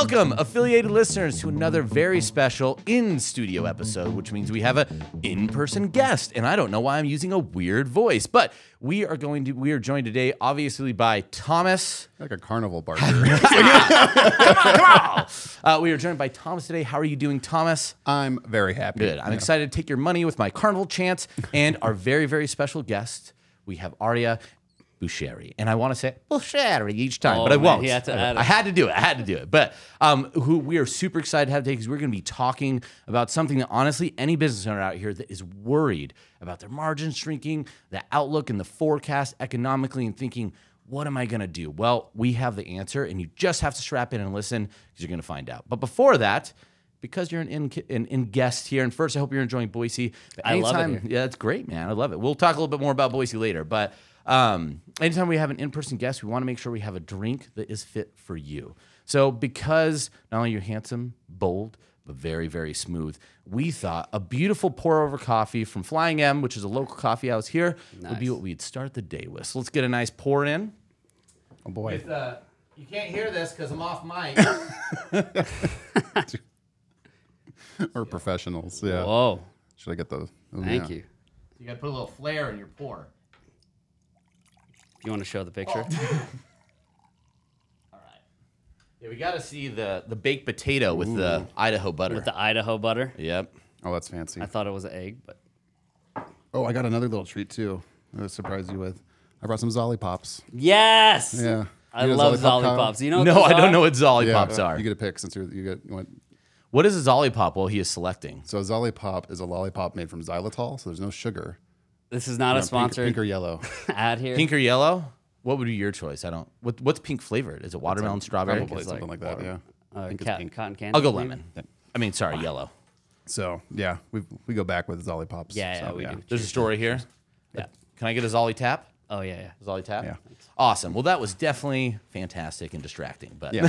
Welcome, affiliated listeners, to another very special in studio episode, which means we have a in person guest. And I don't know why I'm using a weird voice, but we are going to, we are joined today, obviously, by Thomas. Like a carnival barker. Come on, come Uh, we are joined by Thomas today. How are you doing, Thomas? I'm very happy. Good. I'm Yeah. excited to take your money with my carnival chance and our very, very special guest. We have Aria Boushehri. And I want to say Boucheri each time, Oh, but I won't. he had to I. I had to do it. I had to do it. But um, who we are super excited to have today because we're going to be talking about something that honestly any business owner out here that is worried about their margins shrinking, the outlook and the forecast economically, and thinking, what am I going to do? Well, we have the answer, and you just have to strap in and listen because you're going to find out. But before that, because you're an in, an in guest here, and first, I hope you're enjoying Boise. But I love it here. Yeah, that's great, man. I love it. We'll talk a little bit more about Boise later, but um, anytime we have an in-person guest, we want to make sure we have a drink that is fit for you. So, because not only you're handsome, bold, but very, very smooth, we thought a beautiful pour-over coffee from Flying M, which is a local coffee house here, would be what we'd start the day with. So let's get a nice pour in. Oh boy. With, uh, you can't hear this because I'm off mic. We're professionals. Yeah. Whoa. Should I get those? Oh, Thank yeah. you. you got to put a little flair in your pour. You want to show the picture? Oh. All right. Yeah, we got to see the the baked potato with the Idaho butter. With the Idaho butter. yep. Oh, that's fancy. I thought it was an egg, but Oh, I got another little treat too. I'll surprise you with. I brought some Zollipops. yes. Yeah. I You know love Zollipop, Kyle? Zollipops. You know what No, those I don't know what Zolly Yeah. Pops are. You get a pick since you're, you get you went. What is a Zollipop while he is selecting? So a Zollipop is a lollipop made from xylitol, so there's no sugar. This is not a Pink- sponsored Pink, or yellow. ad here. Pink or yellow? What would be your choice? I don't. What, what's pink flavored? Is it watermelon, strawberry? Probably it's something like like, that. Yeah. uh, think it's cat- pink. cotton candy. I'll go maybe? lemon. I mean, sorry, yellow. So yeah, we we go back with Zollipops. Yeah, yeah, so, we do. There's a story here. Yeah. Can I get a Zolly tap? Oh yeah, yeah. A Zolly tap? Yeah. Awesome. Well, that was definitely fantastic and distracting. But Yeah.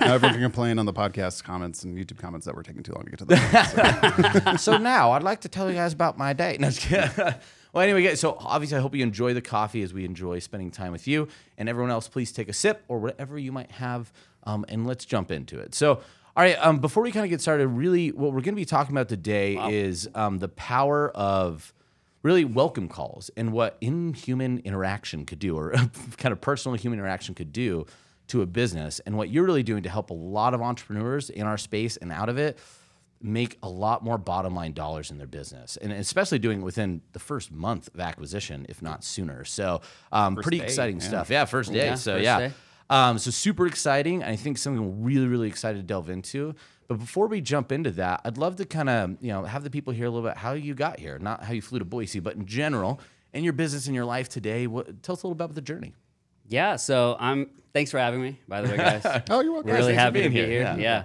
now everyone can complain on the podcast comments and YouTube comments that we're taking too long to get to that. so now I'd like to tell you guys about my day. No, just kidding. Well, anyway, guys, so obviously I hope you enjoy the coffee as we enjoy spending time with you. And everyone else, please take a sip or whatever you might have, um, and let's jump into it. So, all right, um, before we kind of get started, really what we're going to be talking about today is um, the power of really welcome calls and what inhuman interaction could do or kind of personal human interaction could do to a business and what you're really doing to help a lot of entrepreneurs in our space and out of it make a lot more bottom line dollars in their business and especially doing it within the first month of acquisition if not sooner so um, pretty day, exciting yeah. stuff yeah first day Yeah, so first yeah day. um, so super exciting. I think something we're really, really excited to delve into. But before we jump into that, I'd love to kind of you know have the people hear a little bit how you got here, not how you flew to Boise, but in general, in your business, in your life today. What, tell us a little bit about the journey. Yeah. So I'm. Thanks for having me. By the way, guys. oh, you're welcome. We're really happy to be here. here. Yeah. Yeah.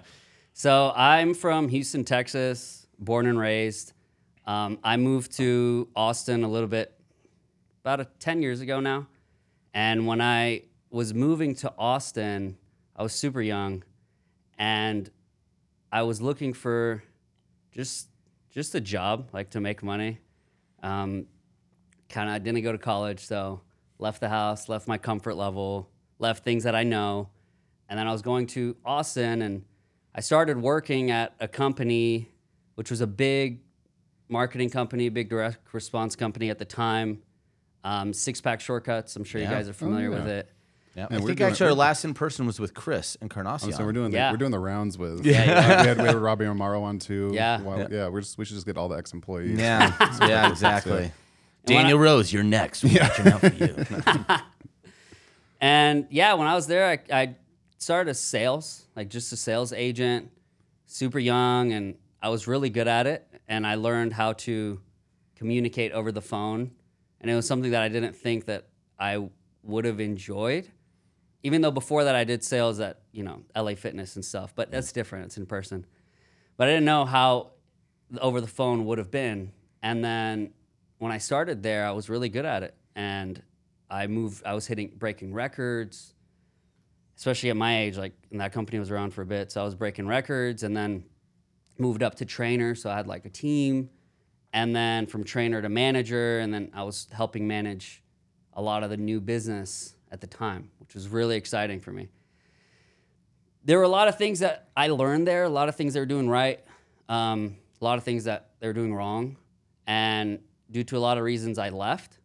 So I'm from Houston, Texas, born and raised. Um, I moved to Austin a little bit, about a, 10 years ago now. And when I was moving to Austin, I was super young and I was looking for just just a job, like to make money. Um, kind of, I didn't go to college, so left the house, left my comfort level, left things that I know, and then I was going to Austin, and I started working at a company, which was a big marketing company, big direct response company at the time. Um, Six Pack Shortcuts. I'm sure Yeah. you guys are familiar yeah. with it. Yeah, I think doing- actually our last in person was with Chris Encarnacion. Oh, so we're doing the, Yeah. we're doing the rounds with Yeah, yeah. we had we had Robbie Amaro on too. Yeah. While- yeah. We're just we should just get all the ex employees. yeah, yeah, exactly. when Daniel Rose, you're next. We're watching out for you. And yeah, when I was there, I, I started as sales, like just a sales agent, super young, and I was really good at it. And I learned how to communicate over the phone. And it was something that I didn't think that I would have enjoyed. Even though before that I did sales at, you know, LA Fitness and stuff, but that's mm. different. It's in person. But I didn't know how over the phone would have been. And then when I started there, I was really good at it. And I moved, I was hitting, breaking records, especially at my age. Like, and that company was around for a bit. So I was breaking records and then moved up to trainer. So I had like a team. And then from trainer to manager. And then I was helping manage a lot of the new business at the time, which was really exciting for me. there were a lot of things that I learned there, a lot of things they were doing right, um, a lot of things that they were doing wrong. And due to a lot of reasons, I left.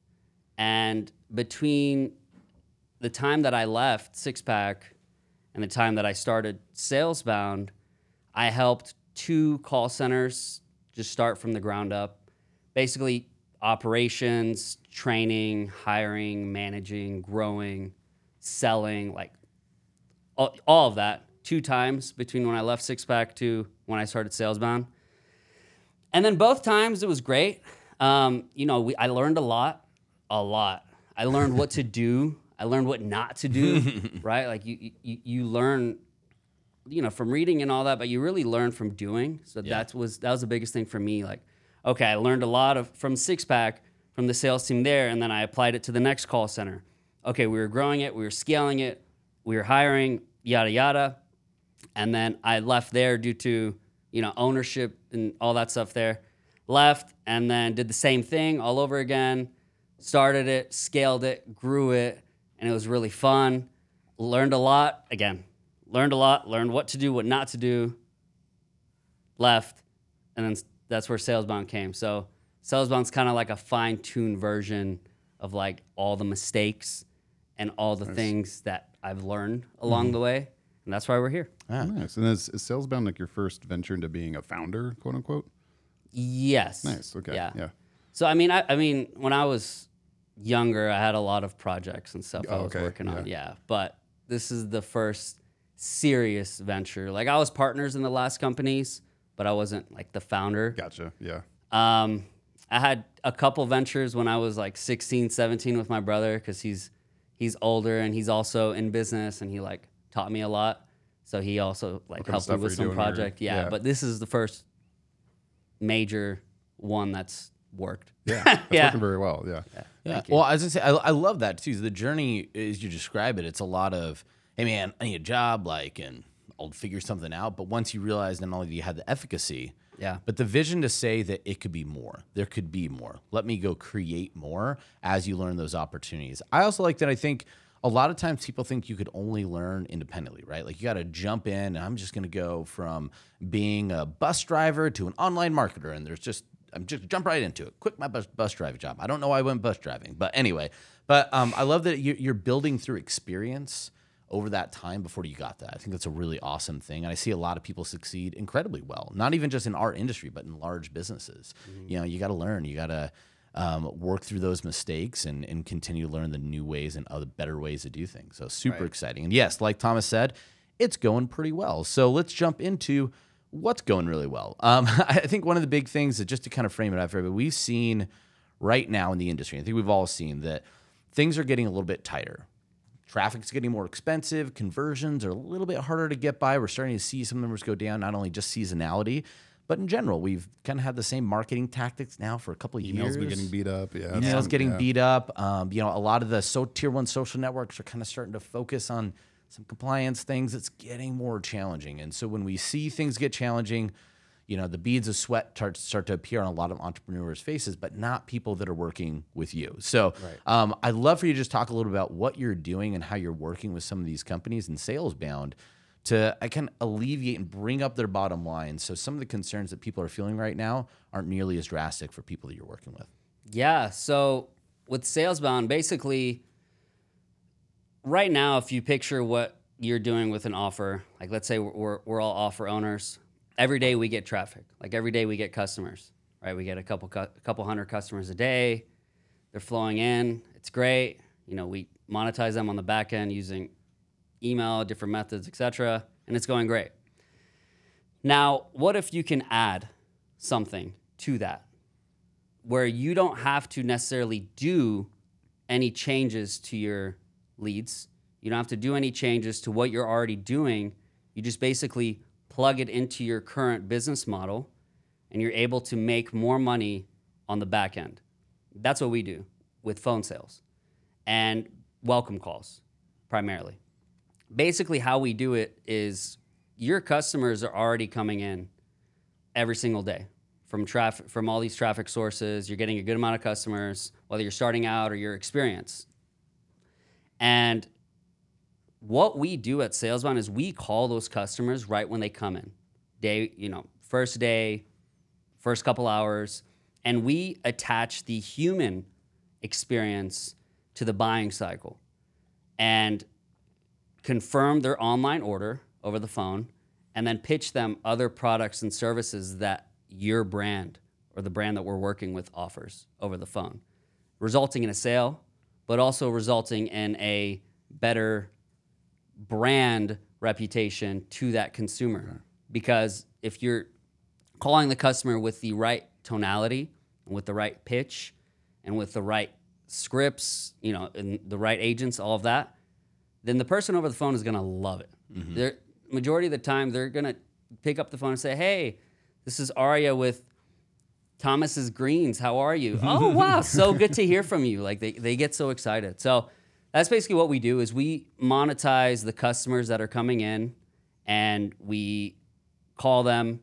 And between the time that I left Six Pack and the time that I started Salesbound, I helped two call centers just start from the ground up. Basically, operations, training, hiring, managing, growing, selling, like all, all of that two times between when I left Six Pack to when I started Salesbound. And then both times it was great. Um, you know, we, I learned a lot, a lot. I learned what to do. I learned what not to do, right? Like you, you, you learn, you know, from reading and all that, but you really learn from doing. So that was that was the biggest thing for me. Like, okay, I learned a lot of from Six Pack from the sales team there, and then I applied it to the next call center. Okay, we were growing it, we were scaling it, we were hiring, yada yada, and then I left there due to you know ownership and all that stuff there. Left and then did the same thing all over again. Started it, scaled it, grew it, and it was really fun. Learned a lot again. Learned a lot. Learned what to do, what not to do. Left, and then that's where Salesbound came. So Salesbound's kind of like a fine-tuned version of like all the mistakes and all the things that I've learned along mm-hmm. the way, and that's why we're here. Ah, nice. And is, is Salesbound like your first venture into being a founder, quote unquote? Yes. Nice. Okay. Yeah. Yeah. So I mean, I, I mean, when I was younger, I had a lot of projects and stuff I Oh, was okay, working on. yeah. Yeah, but this is the first serious venture. Like I was partners in the last companies, but I wasn't like the founder. Gotcha. Yeah. Um, I had a couple ventures when I was like 16, 17 with my brother because he's he's older and he's also in business and he like taught me a lot. So he also like helped me with some project. Yeah, yeah. but this is the first major one that's worked. Yeah. That's Yeah. working very well. Yeah. Yeah. Well, as I say, I, I love that too. The journey, as you describe it, it's a lot of, hey man, I need a job, like, and I'll figure something out. But once you realize not only do you have the efficacy, Yeah. but the vision to say that it could be more, there could be more. Let me go create more as you learn those opportunities. I also like that. I think a lot of times people think you could only learn independently, right? Like you got to jump in. And I'm just going to go from being a bus driver to an online marketer, and there's just I'm just jump right into it. Quit my bus bus driving job. I don't know why I went bus driving, but anyway. But um, I love that you- you're building through experience over that time before you got that. I think that's a really awesome thing, and I see a lot of people succeed incredibly well. Not even just in our industry, but in large businesses. You know, you got to learn. You got to um, work through those mistakes and, and continue to learn the new ways and other better ways to do things. So super exciting. And yes, like Thomas said, it's going pretty well. So let's jump into what's going really well. Um, I think one of the big things that just to kind of frame it out for everybody, we've seen right now in the industry, I think we've all seen that things are getting a little bit tighter. Traffic's getting more expensive. Conversions are a little bit harder to get by. We're starting to see some numbers go down, not only just seasonality, but in general. We've kind of had the same marketing tactics now for a couple of Emails years. been getting beat up. Yeah. Emails getting yeah. beat up. Um, you know, a lot of the so tier one social networks are kind of starting to focus on some compliance things. It's getting more challenging, and so when we see things get challenging, you know, the beads of sweat start, start to appear on a lot of entrepreneurs' faces, but not people that are working with you. So, um, I'd love for you to just talk a little about what you're doing and how you're working with some of these companies and Salesbound to I can alleviate and bring up their bottom line. So some of the concerns that people are feeling right now aren't nearly as drastic for people that you're working with. Yeah. So with Salesbound, basically, right now, if you picture what you're doing with an offer, like let's say we're, we're all offer owners, every day we get traffic. Like every day we get customers, right? We get a couple a couple hundred customers a day. They're flowing in. It's great. You know, we monetize them on the back end using email, different methods, etc., and it's going great. Now, what if you can add something to that? where you don't have to necessarily do any changes to your leads. You don't have to do any changes to what you're already doing. You just basically plug it into your current business model and you're able to make more money on the back end. That's what we do with phone sales and welcome calls primarily. Basically, how we do it is your customers are already coming in every single day from traffic from all these traffic sources. You're getting a good amount of customers, whether you're starting out or you're experienced. And what we do at Salesbound is we call those customers right when they come in. Day, you know, first day, first couple hours, and we attach the human experience to the buying cycle and confirm their online order over the phone and then pitch them other products and services that your brand or the brand that we're working with offers over the phone, resulting in a sale, but also resulting in a better brand reputation to that consumer. Because if you're calling the customer with the right tonality and with the right pitch and with the right scripts, you know, and the right agents, all of that, then the person over the phone is gonna love it. Mm-hmm. They're majority of the time they're gonna pick up the phone and say, "Hey, this is Aria with Thomas's Greens. How are you? Mm-hmm. oh wow, so good to hear from you. Like they, they get so excited. So that's basically what we do is we monetize the customers that are coming in and we call them,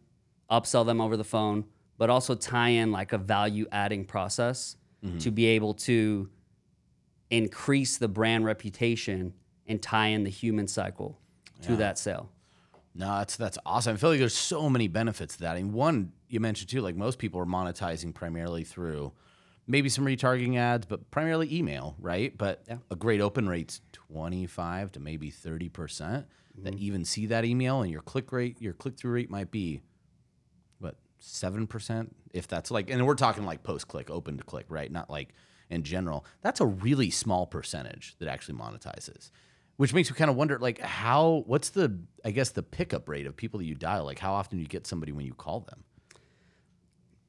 upsell them over the phone, but also tie in like a value adding process mm-hmm. to be able to increase the brand reputation and tie in the human cycle to that sale. No, that's that's awesome. I feel like there's so many benefits to that. I And one you mentioned too, like most people are monetizing primarily through maybe some retargeting ads, but primarily email, right? But Yeah. a great open rate's 25 to maybe 30 percent that mm-hmm. even see that email, and your click rate, your click through rate might be what seven percent, if that's like, and we're talking like post click, open to click, right? Not like in general. That's a really small percentage that actually monetizes, which makes me kind of wonder, like, how, what's the, I guess, the pickup rate of people that you dial? Like, how often do you get somebody when you call them?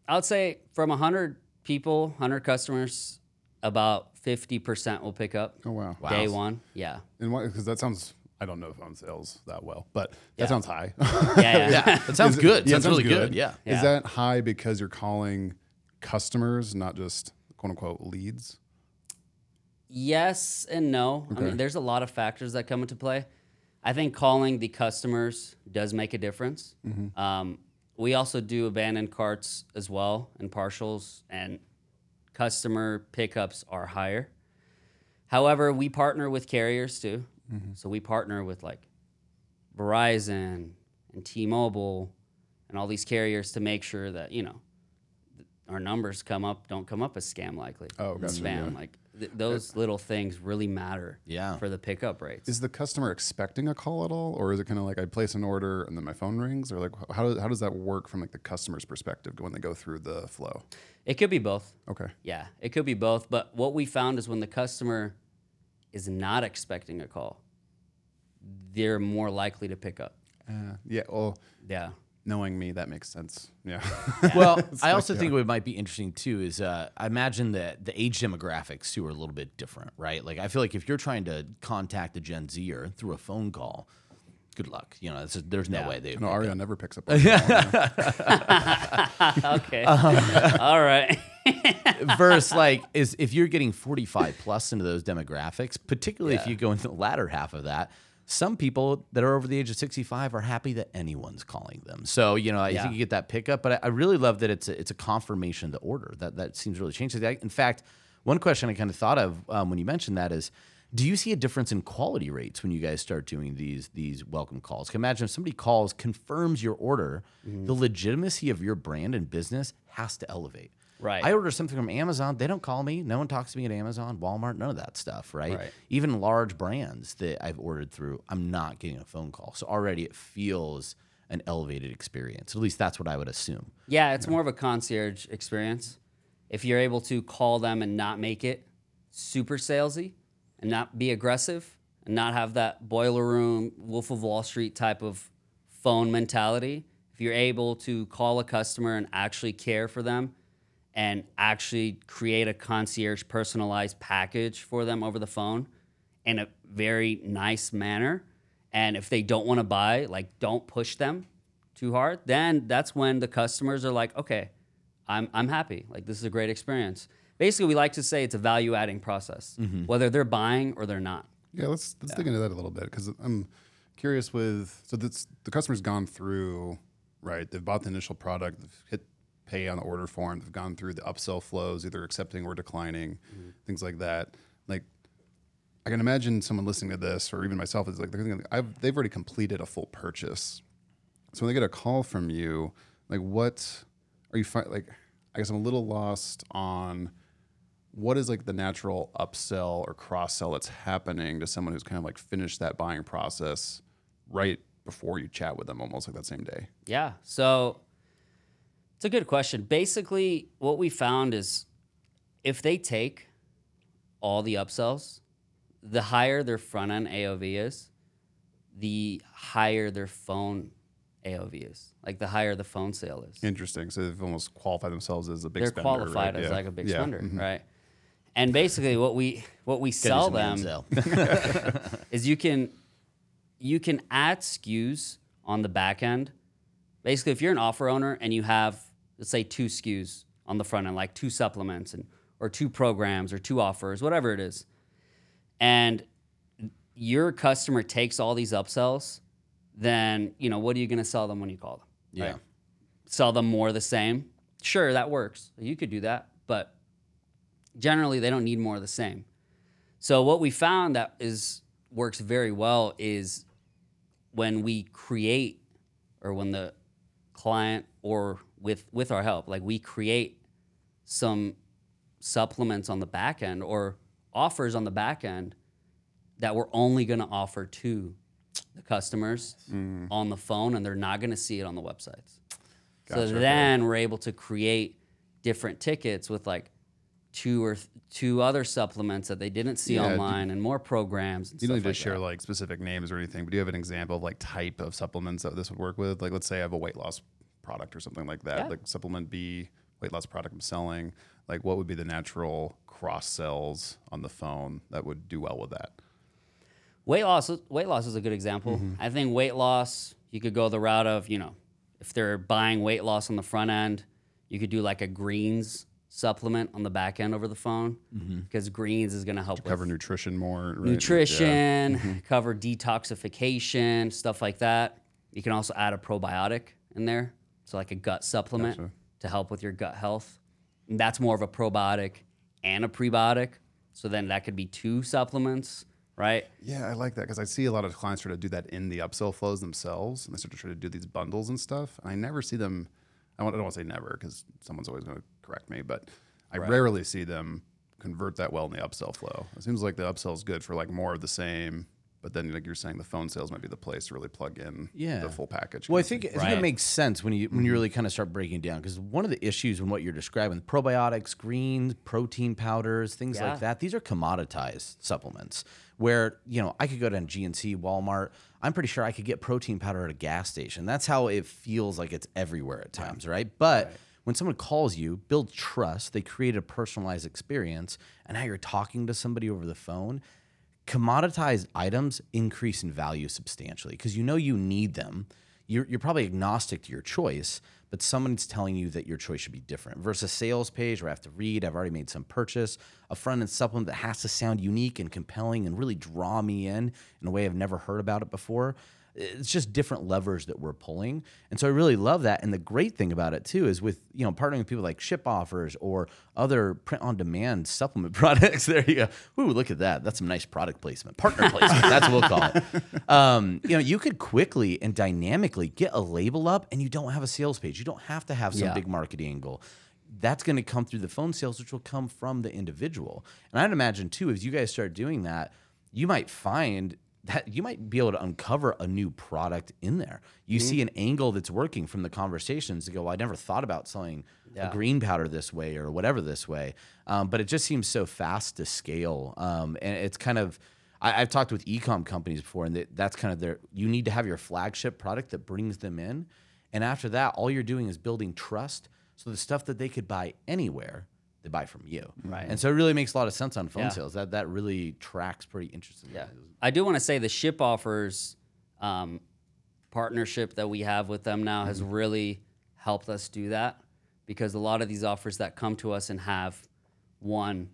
I would say from 100 people, 100 customers, about 50% will pick up Oh wow. Wow. day one. Yeah. And what? Because that sounds. I don't know phone sales that well, but that Yeah. sounds high. Yeah. yeah. Yeah, that sounds Is it- good. yeah, it sounds, really good. Yeah. Yeah. Is that high because you're calling customers, not just quote unquote leads? Yes and no. I Okay. mean, there's a lot of factors that come into play. I think calling the customers does make a difference. Mm-hmm. Um, we also do abandoned carts as well and partials, and customer pickups are higher. However, we partner with carriers too. Mm-hmm. So we partner with like Verizon and T-Mobile and all these carriers to make sure that you know our numbers come up don't come up as scam likely. Oh, gotcha, spam yeah. like th- those little things really matter. Yeah. for the pickup rates. Is the customer expecting a call at all, or is it kind of like I place an order and then my phone rings, or like how does how does that work from like the customer's perspective when they go through the flow? it could be both. Okay. Yeah, it could be both. But what we found is when the customer is not expecting a call, they're more likely to pick up. Uh, yeah. Well, Yeah. Knowing me, that makes sense. Yeah. Well, I also think what might be interesting too is uh, I imagine that the age demographics too are a little bit different, right? Like I feel like if you're trying to contact a Gen Zer through a phone call, good luck. You know, it's there's no Yeah. way they. no, Aria never picks up. On that. Okay. Uh-huh. All right. Versus like is if you're getting 45 plus into those demographics, particularly if you go into the latter half of that. Some people that are over the age of 65 are happy that anyone's calling them. So, you know, I Yeah. think you get that pickup, but I, I really love that it's a, it's a confirmation to order. That that seems really changed. In fact, one question I kind of thought of um, when you mentioned that is, do you see a difference in quality rates when you guys start doing these these welcome calls? Can imagine if somebody calls, confirms your order, Mm-hmm. the legitimacy of your brand and business has to elevate. Right. I order something from Amazon. They don't call me. No one talks to me at Amazon, Walmart, none of that stuff, right? Right. Even large brands that I've ordered through, I'm not getting a phone call. So already it feels an elevated experience. At least that's what I would assume. Yeah, it's more of a concierge experience. If you're able to call them and not make it super salesy and not be aggressive and not have that boiler room, Wolf of Wall Street type of phone mentality, if you're able to call a customer and actually care for them and actually create a concierge personalized package for them over the phone in a very nice manner. And if they don't want to buy, like don't push them too hard, then that's when the customers are like, okay, I'm, I'm happy. Like this is a great experience. Basically, we like to say it's a value adding process, mm-hmm. whether they're buying or they're not. Yeah, let's let's dig into that a little bit because I'm curious with so that's the customer's gone through right. They've bought the initial product, they've hit pay on the order form, they've gone through the upsell flows, either accepting or declining, mm-hmm. things like that. Like, I can imagine someone listening to this, or even myself, is like they're thinking, I've, they've already completed a full purchase. So when they get a call from you, like what are you fi- like? I guess I'm a little lost on what is like the natural upsell or cross sell that's happening to someone who's kind of like finished that buying process right before you chat with them, almost like that same day. Yeah. So it's a good question. Basically, what we found is if they take all the upsells, the higher their front end AOV is, the higher their phone AOV is. Like the higher the phone sale is. Interesting. So they've almost qualified themselves as a big They're spender, qualified right? as Yeah. like a big Yeah. spender, Mhm. right? And basically, what we what we sell them is you can you can add SKUs on the back end. Basically, if you're an offer owner and you have let's say two SKUs on the front end, like two supplements and or two programs or two offers, whatever it is, and your customer takes all these upsells, then you know what are you going to sell them when you call them? Yeah. Sell them more of the same. Sure, that works. You could do that, but generally they don't need more of the same. So what we found that is works very well is when we create or when the client or with with our help, like we create some supplements on the back end or offers on the back end that we're only going to offer to the customers mm. on the phone and they're not going to see it on the websites. Gotcha, so then we're able to create different tickets with like two or th- two other supplements that they didn't see Yeah, do- online and more programs and You don't need to share that. like specific names or anything, but do you have an example of like type of supplements that this would work with? Like, let's say I have a weight loss product or something like that, Yeah. like supplement B, weight loss product I'm selling. Like, what would be the natural cross sells on the phone that would do well with that? Weight loss, weight loss is a good example. Mm-hmm. I think weight loss, you could go the route of, you know, if they're buying weight loss on the front end, you could do like a greens supplement on the back end over the phone because greens is going to help Mm-hmm. Cover nutrition more, right? nutrition, Mm-hmm. cover detoxification, stuff like that. You can also add a probiotic in there, so like a gut supplement Gotcha. to help with your gut health. And that's more of a probiotic and a prebiotic. So then that could be two supplements, right? Yeah, I like that because I see a lot of clients try to do that in the upsell flows themselves, and they start to try to do these bundles and stuff. And I never see them. I don't, I don't want to say never because someone's always going to correct me, but I rarely see them convert that well in the upsell flow. It seems like the upsell is good for like more of the same, but then like you're saying, the phone sales might be the place to really plug in Yeah. the full package. Well, I think. I think it makes sense when you when you mm-hmm. really kind of start breaking down because one of the issues in what you're describing, probiotics, greens, protein powders, things Yeah. like that, these are commoditized supplements. Where you know I could go down GNC, Walmart. I'm pretty sure I could get protein powder at a gas station. That's how it feels like it's everywhere at times, right? But when someone calls you, build trust, they create a personalized experience, and now you're talking to somebody over the phone commoditized items increase in value substantially because you know you need them. You're, you're probably agnostic to your choice, but someone's telling you that your choice should be different versus sales page where I have to read, I've already made some purchase, a front end supplement that has to sound unique and compelling and really draw me in in a way I've never heard about it before. It's just different levers that we're pulling. And so I really love that. And the great thing about it too is with, you know, partnering with people like ShipOffers or other print on demand supplement products. There you go. Ooh, look at that. That's some nice product placement. Partner placement. That's what we'll call it. Um, you know, you could quickly and dynamically get a label up and you don't have a sales page. You don't have to have some Yeah. big marketing angle. That's going to come through the phone sales, which will come from the individual. And I'd imagine too, as you guys start doing that, you might find that you might be able to uncover a new product in there. You see an angle that's working from the conversations to go, well, I never thought about selling Yeah. a green powder this way or whatever this way. Um, but it just seems so fast to scale. Um, and it's kind of, I, I've talked with ecom companies before, and that, that's kind of their, you need to have your flagship product that brings them in. And after that, all you're doing is building trust. So the stuff that they could buy anywhere, they buy from you. Right. And so it really makes a lot of sense on phone Yeah. sales. That that really tracks pretty interesting. Yeah. I do want to say the ship offers um, partnership that we have with them now has really helped us do that because a lot of these offers that come to us and have one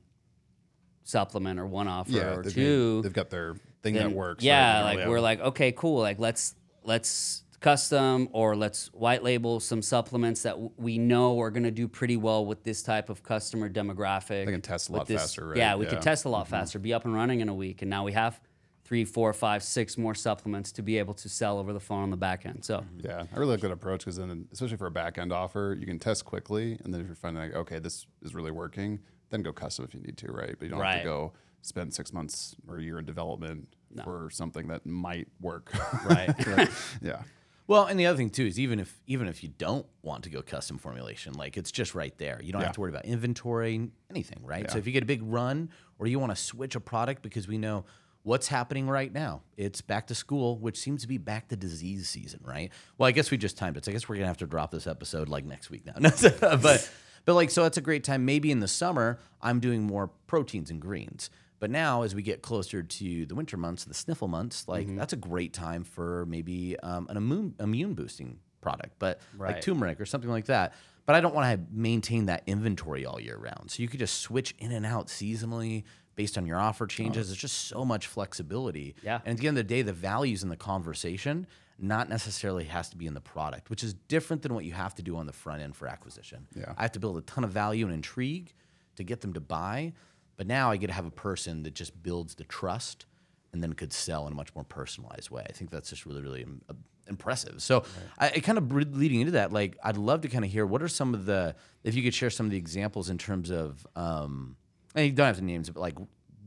supplement or one offer yeah, or they've, two they've got their thing then- that works. Yeah, right? like Yeah. we're like, okay, cool. Like let's let's custom or let's white label some supplements that w- we know are going to do pretty well with this type of customer demographic. They can test a lot faster, right? Yeah, we Yeah. could test a lot mm-hmm. faster, be up and running in a week, and now we have three, four, five, six more supplements to be able to sell over the phone on the back end. So Yeah, I really like that approach because then, especially for a back end offer, you can test quickly, and then if you're finding like, okay, this is really working, then go custom if you need to, right? But you don't have to go spend six months or a year in development for something that might work. right. yeah, Well, and the other thing too is even if even if you don't want to go custom formulation, like it's just right there. You don't Yeah. have to worry about inventory, anything, right? So if you get a big run or you want to switch a product because we know what's happening right now, it's back to school, which seems to be back to disease season, right? Well, I guess we just timed it. So I guess we're gonna have to drop this episode like next week now. but but like so that's a great time. Maybe in the summer I'm doing more proteins and greens. But now, as we get closer to the winter months, the sniffle months, like Mm-hmm. that's a great time for maybe um, an immune immune boosting product, but like turmeric or something like that. But I don't want to maintain that inventory all year round. So you could just switch in and out seasonally based on your offer changes. There's just so much flexibility. Yeah. And at the end of the day, the values in the conversation not necessarily has to be in the product, which is different than what you have to do on the front end for acquisition. Yeah. I have to build a ton of value and intrigue to get them to buy. But now I get to have a person that just builds the trust and then could sell in a much more personalized way. I think that's just really, really im- uh, impressive. So, I, I kind of leading into that, like, I'd love to kind of hear what are some of the, if you could share some of the examples in terms of, um, and you don't have to names, but like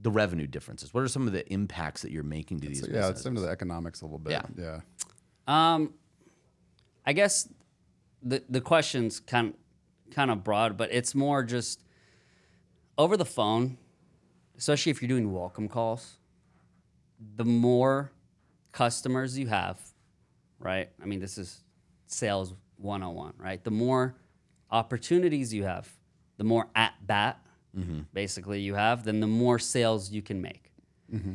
the revenue differences. What are some of the impacts that you're making to these? so, yeah, let's into the economics a little bit. Yeah. yeah. Um, I guess the the question's kind kind of broad, but it's more just over the phone, especially if you're doing welcome calls. The more customers you have, right? I mean, this is sales 101, right? The more opportunities you have, the more at bat mm-hmm. basically you have, then the more sales you can make mm-hmm.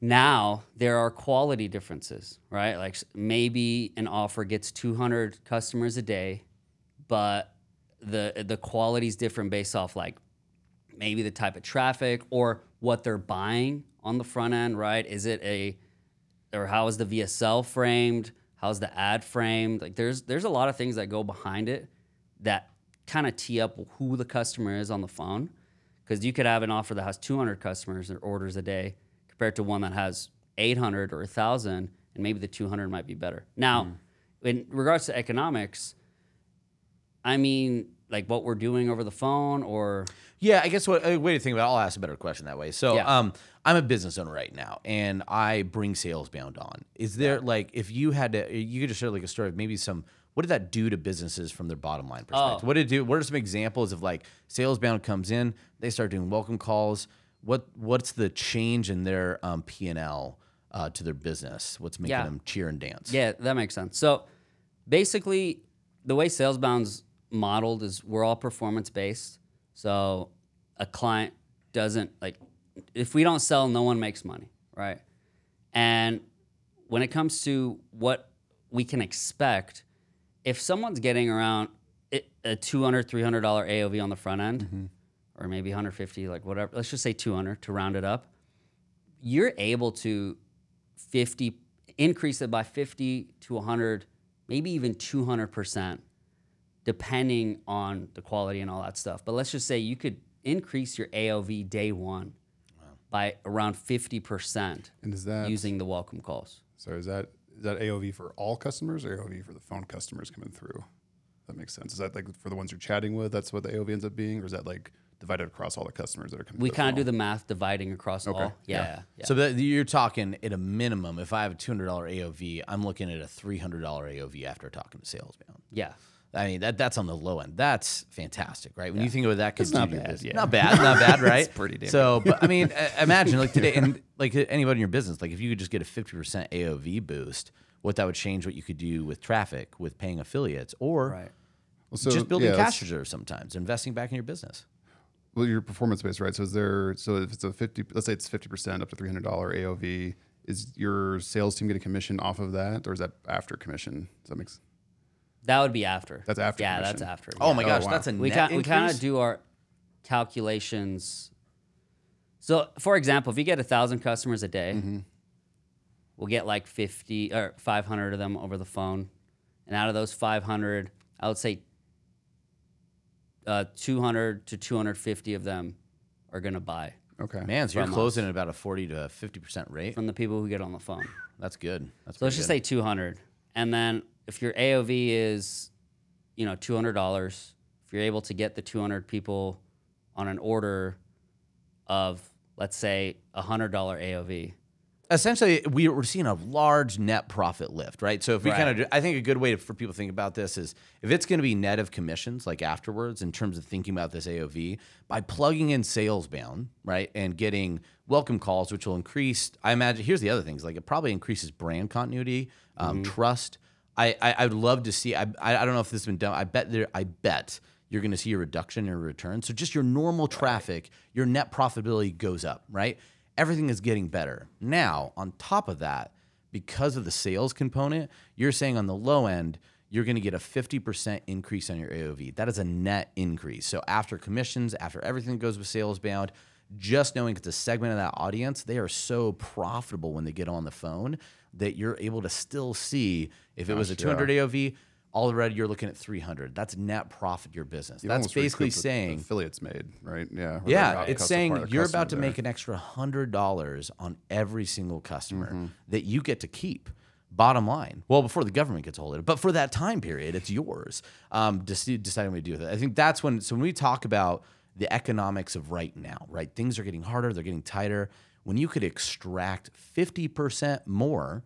now there are quality differences, right? Like maybe an offer gets 200 customers a day, but the the quality is different based off like maybe the type of traffic or what they're buying on the front end, right? Is it a or how is the VSL framed? How's the ad framed? Like there's there's a lot of things that go behind it that kind of tee up who the customer is on the phone. Because you could have an offer that has 200 customers or orders a day compared to one that has 800 or 1,000, and maybe the 200 might be better. Now, hmm. in regards to economics, I mean, like what we're doing over the phone or Yeah, I guess what a way to think about. it, I'll ask a better question that way. So, Yeah. um, I'm a business owner right now, and I bring Salesbound on. Is there like if you had to, you could just share like a story of maybe some. What did that do to businesses from their bottom line perspective? Oh. What did it do? What are some examples of like Salesbound comes in, they start doing welcome calls. What what's the change in their um, P and L uh, to their business? What's making Yeah. them cheer and dance? Yeah, that makes sense. So basically, the way SalesBound's modeled is we're all performance based. So a client doesn't like if we don't sell, no one makes money, right? And when it comes to what we can expect, if someone's getting around a $200, $300 AOV on the front end, mm-hmm. or maybe 150, like whatever, let's just say 200 to round it up, you're able to 50 increase it by 50 to 100 maybe even 200% depending on the quality and all that stuff but let's just say you could increase your aov day one by around 50% And is that using the welcome calls So is that is that AOV for all customers or AOV for the phone customers coming through? That makes sense. Is that like for the ones you're chatting with? That's what the AOV ends up being, or is that like divided across all the customers that are coming? we kind of do the math dividing across all yeah, yeah. yeah. So that you're talking at a minimum. If I have a two hundred dollar AOV, I'm looking at a three hundred dollar AOV after talking to sales bound. yeah. I mean that that's on the low end. That's fantastic, right? When you think about that, It's not bad, business- yeah. not bad, not bad, right? pretty damn So, but I mean, imagine like today, and like anybody in your business, like if you could just get a fifty percent AOV boost, what that would change what you could do with traffic, with paying affiliates, or right Well, so, just building yeah, cash reserves sometimes, investing back in your business. Well, your performance based, right? So is there? So if it's a fifty, let's say it's fifty percent up to three hundred dollar AOV. Is your sales team getting commission off of that, or is that after commission? Does that make sense? That would be after That's after yeah commission. that's after Oh yeah. my Oh, gosh, wow. that's a we net kind we kind of do our calculations. So, for example, if you get a thousand customers a day, we'll get like 50 or 500 of them over the phone. And out of those 500, I would say uh, 200 to 250 of them are going to buy Okay. Man, so you're From closing at about a 40 to 50% rate. from the people who get on the phone. That's good. That's So let's pretty just say 200. And then if your AOV is, you know, $200, if you're able to get the 200 people on an order of, let's say, a $100 AOV, essentially we, we're seeing a large net profit lift, right? So if we Right. kind of, I think a good way to, for people to think about this is if it's going to be net of commissions, like afterwards, in terms of thinking about this AOV, by plugging in Salesbound, right, and getting welcome calls, which will increase. I imagine. Here's the other things, like it probably increases brand continuity, um, trust. I, I I would love to see. I, I don't know if this has been done. I bet there. I bet. You're going to see a reduction in return. So just your normal traffic, your net profitability goes up, right? everything is getting better. Now, on top of that, because of the sales component, you're saying on the low end, you're going to get a 50% increase on your AOV. That is a net increase. So after commissions, after everything that goes with Salesbound, just knowing it's a segment of that audience, they are so profitable when they get on the phone that you're able to still see if it was a Gosh, 200 AOV, already you're looking at 300. That's net profit your business. You That's basically recoup the- the saying affiliates made, right? Yeah. yeah, it's saying part of the you're about to customer make an extra hundred dollars on every single customer that you get to keep. Bottom line, well, before the government gets hold of it, but for that time period, it's yours. Um, dec- deciding what to do with it. I think that's when. So when we talk about the economics of right now, right, things are getting harder, they're getting tighter. When you could extract fifty percent more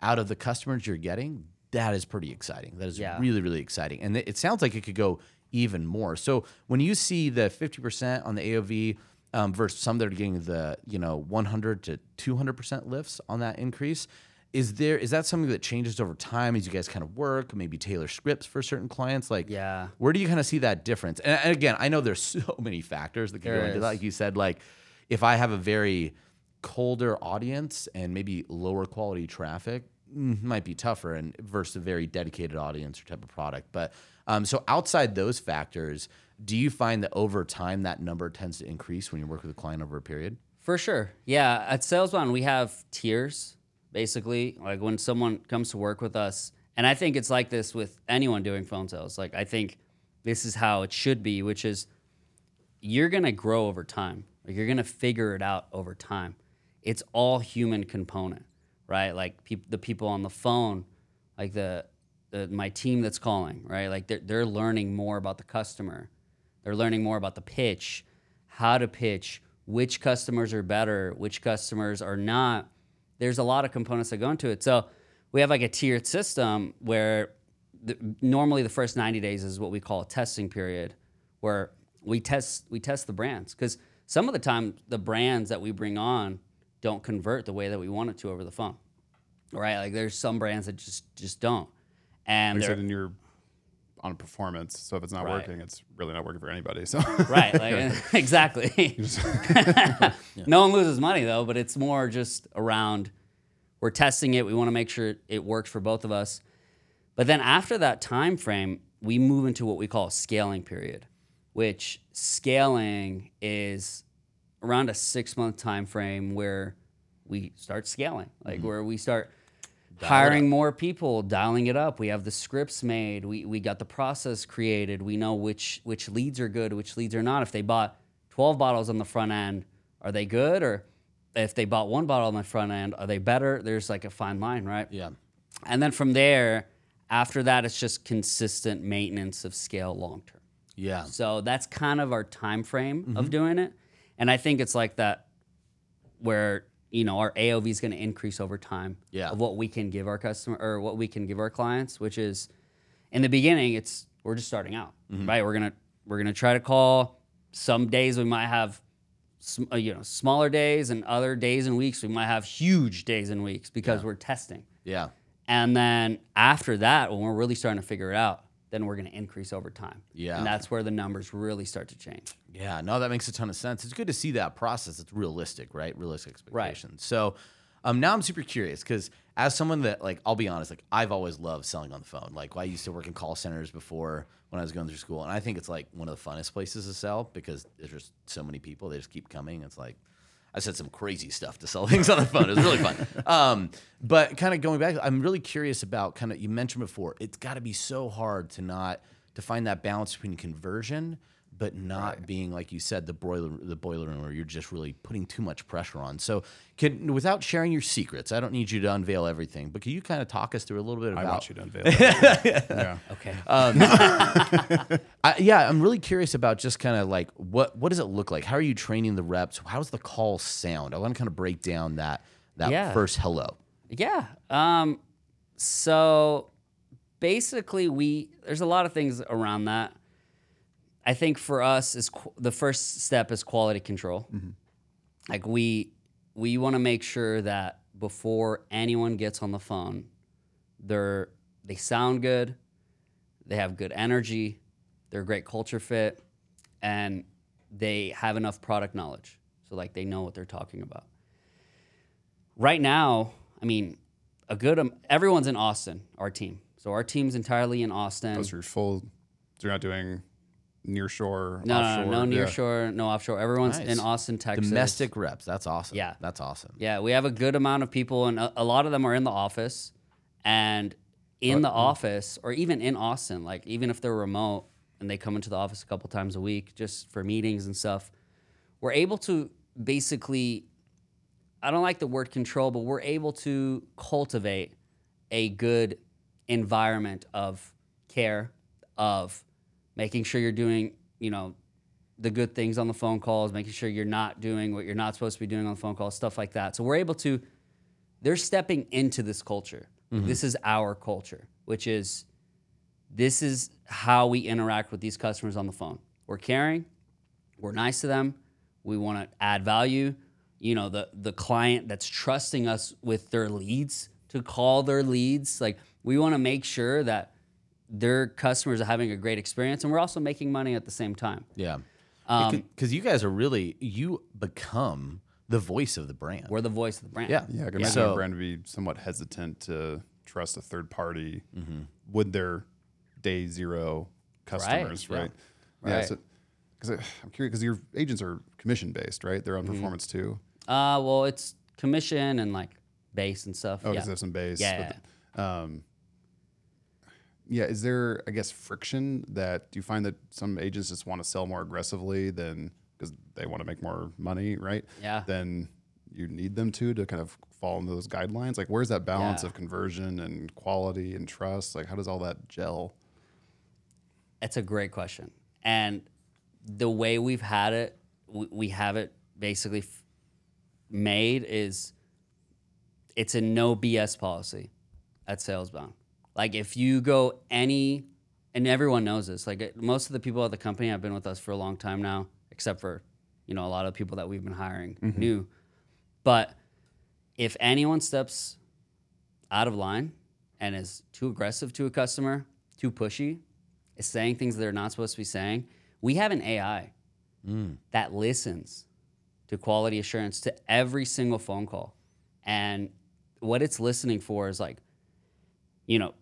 out of the customers you're getting, that is pretty exciting. That is Yeah. really, really exciting. And it sounds like it could go even more. So when you see the 50% on the AOV um, versus some that are getting the, you know, 100 to 200% lifts on that increase, is there is that something that changes over time as you guys kind of work, maybe tailor scripts for certain clients? Like, Yeah. where do you kind of see that difference? And, and again, I know there's so many factors that can There go into that. Like you said, like if I have a very colder audience and maybe lower quality traffic, mm, might be tougher and versus a very dedicated audience or type of product. But um, so outside those factors, do you find that over time that number tends to increase when you work with a client over a period? For sure. Yeah. At Salesbound, we have tiers, basically. Like when someone comes to work with us, and I think it's like this with anyone doing phone sales. Like, I think this is how it should be, which is you're going to grow over time. Like, you're going to figure it out over time. It's all human component, right? Like, peop- the people on the phone, like the, the my team that's calling, right? Like, they're, they're learning more about the customer. They're learning more about the pitch, how to pitch, which customers are better, which customers are not. There's a lot of components that go into it. So we have like a tiered system where the, normally the first 90 days is what we call a testing period, where we test we test the brands because some of the time the brands that we bring on don't convert the way that we want it to over the phone, right? Like there's some brands that just just don't, and Like said, and you're on performance. So if it's not Right. working, it's really not working for anybody. So right like exactly no one loses money though but it's more just around we're testing it we want to make sure it works for both of us but then after that time frame we move into what we call a scaling period which scaling is around a six month time frame where we start scaling like where we start hiring more people, dialing it up. We have the scripts made. We, we got the process created. We know which which leads are good, which leads are not. If they bought 12 bottles on the front end, are they good? Or if they bought one bottle on the front end, are they better? There's like a fine line, right? Yeah. And then from there, after that, it's just consistent maintenance of scale long term. Yeah. So that's kind of our time frame Mm-hmm. of doing it. And I think it's like that where, you know, our AOV is going to increase over time Yeah. of what we can give our customer or what we can give our clients, which is in the beginning, it's we're just starting out, Mm-hmm. right? We're going to we're going to try to call some days we might have sm- uh, you know, smaller days and other days and weeks we might have huge days and weeks because we're testing. Yeah. And then after that, when we're really starting to figure it out, then we're going to increase over time. Yeah. And that's where the numbers really start to change. Yeah, no, that makes a ton of sense. It's good to see that process. It's realistic, right? Realistic expectations. So um, now I'm super curious because as someone that like, I'll be honest, like I've always loved selling on the phone. Like I used to work in call centers before when I was going through school, and I think it's like one of the funnest places to sell because there's just so many people. They just keep coming. It's like I said some crazy stuff to sell things on the phone. It was really fun. Um, but kind of going back, I'm really curious about kind of you mentioned before. It's got to be so hard to not to find that balance between conversion, but not being like you said the boiler the boiler room where you're just really putting too much pressure on. So, can without sharing your secrets, I don't need you to unveil everything, but can you kind of talk us through a little bit about? I want you to unveil. yeah. Okay. I, yeah, I'm really curious about just kind of like what what does it look like? How are you training the reps? How's the call sound? I want to kind of break down that that Yeah. first hello. Yeah. Um, so basically, we there's a lot of things around that. I think for us is qu- the first step is quality control. Like we we want to make sure that before anyone gets on the phone, they're they sound good, they have good energy, they're a great culture fit, and they have enough product knowledge. So like they know what they're talking about right now, I mean, a good um, everyone's in Austin, our team. So our team's entirely in Austin. Those are full. So you're not doing near shore, no, no, offshore. no, no yeah. near shore, no offshore. Everyone's Nice. in Austin, Texas. Domestic reps. That's awesome. Yeah. That's awesome. Yeah, we have a good amount of people, and a, a lot of them are in the office. And in the mm. office, or even in Austin, like even if they're remote and they come into the office a couple times a week just for meetings and stuff, we're able to basically, I don't like the word control, but we're able to cultivate a good environment of care, of making sure you're doing, you know, the good things on the phone calls, making sure you're not doing what you're not supposed to be doing on the phone calls, stuff like that. So we're able to, they're stepping into this culture. Mm-hmm. This is our culture, which is, this is how we interact with these customers on the phone. We're caring, we're nice to them, we want to add value. You know, the the client that's trusting us with their leads to call their leads, like we want to make sure that their customers are having a great experience, and we're also making money at the same time. Yeah. Um, Because you guys are really you become the voice of the brand. We're the voice of the brand. yeah. Yeah, I can imagine So- a brand to be somewhat hesitant to trust a third party Mm-hmm. with their day zero customers, yeah. right? Right. Because I'm curious, because your agents are commission based, right? They're on Mm-hmm. performance too. Uh, well, it's commission and like base and stuff. Oh, yeah. because they have some base. Yeah, but, um, yeah. Is there, I guess, friction that do you find that some agents just want to sell more aggressively than because they want to make more money, right? Yeah. Then you need them to to kind of fall into those guidelines. Like, where's that balance Yeah. of conversion and quality and trust? Like, how does all that gel? It's a great question. And the way we've had it, we, we have it basically f- made is it's a no BS policy at Salesbound. Like if you go any, and everyone knows this, like it- most of the people at the company have been with us for a long time now, except for, you know, a lot of people that we've been hiring mm-hmm. new. But if anyone steps out of line and is too aggressive to a customer, too pushy, is saying things they're not supposed to be saying, we have an AI mm. that listens to quality assurance to every single phone call. And what it's listening for is like, you know,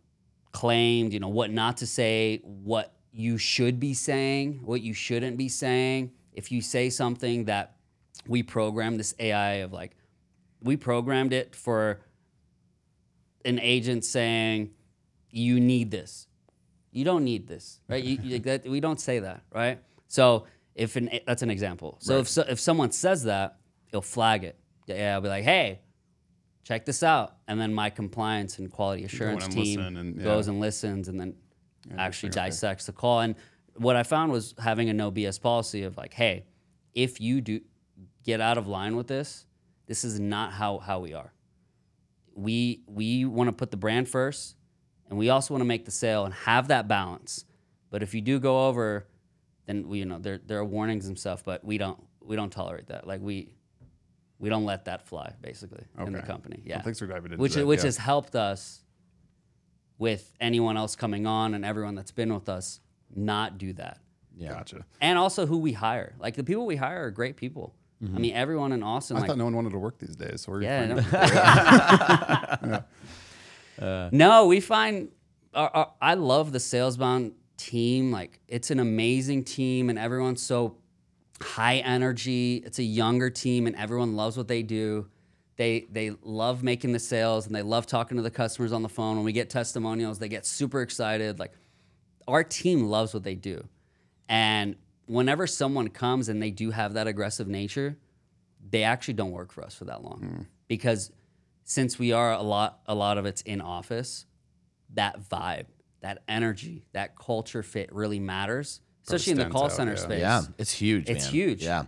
claimed, you know, what not to say, what you should be saying, what you shouldn't be saying. If you say something that we programmed this AI of like, we programmed it for an agent saying, you need this. You don't need this, right? You, you- that, we don't say that, right? So if an, that's an example. So if so, if someone says that, it'll flag it. Yeah, I'll be like, hey, check this out, and then my compliance and quality assurance and team and- yeah. goes and listens, and then actually interesting, okay. dissects the call. And what I found was having a no BS policy of like, hey, if you do get out of line with this, this is not how how we are. We we want to put the brand first, and we also want to make the sale and have that balance. But if you do go over, then we you know there there are warnings and stuff, but we don't we don't tolerate that. Like we we don't let that fly basically in the Okay. company. Well, Yeah, thanks for diving into which that, which yeah. has helped us with anyone else coming on and everyone that's been with us not do that. Yeah. Gotcha. And also who we hire. Like the people we hire are great people. I mm-hmm. mean, everyone in Austin. I like, thought no one wanted to work these days. So are you yeah. no. no, we find. Our, our, I love the salesbound team. Like it's an amazing team, and everyone's so high energy. It's a younger team, and everyone loves what they do. They they love making the sales, and they love talking to the customers on the phone. When we get testimonials, they get super excited. Like our team loves what they do, and whenever someone comes and they do have that aggressive nature, they actually don't work for us for that long mm. because since we are a lot a lot of it's in office, that vibe, that energy, that culture fit really matters, especially in the call out, center yeah. space. Yeah, it's huge. It's man. huge. Yeah.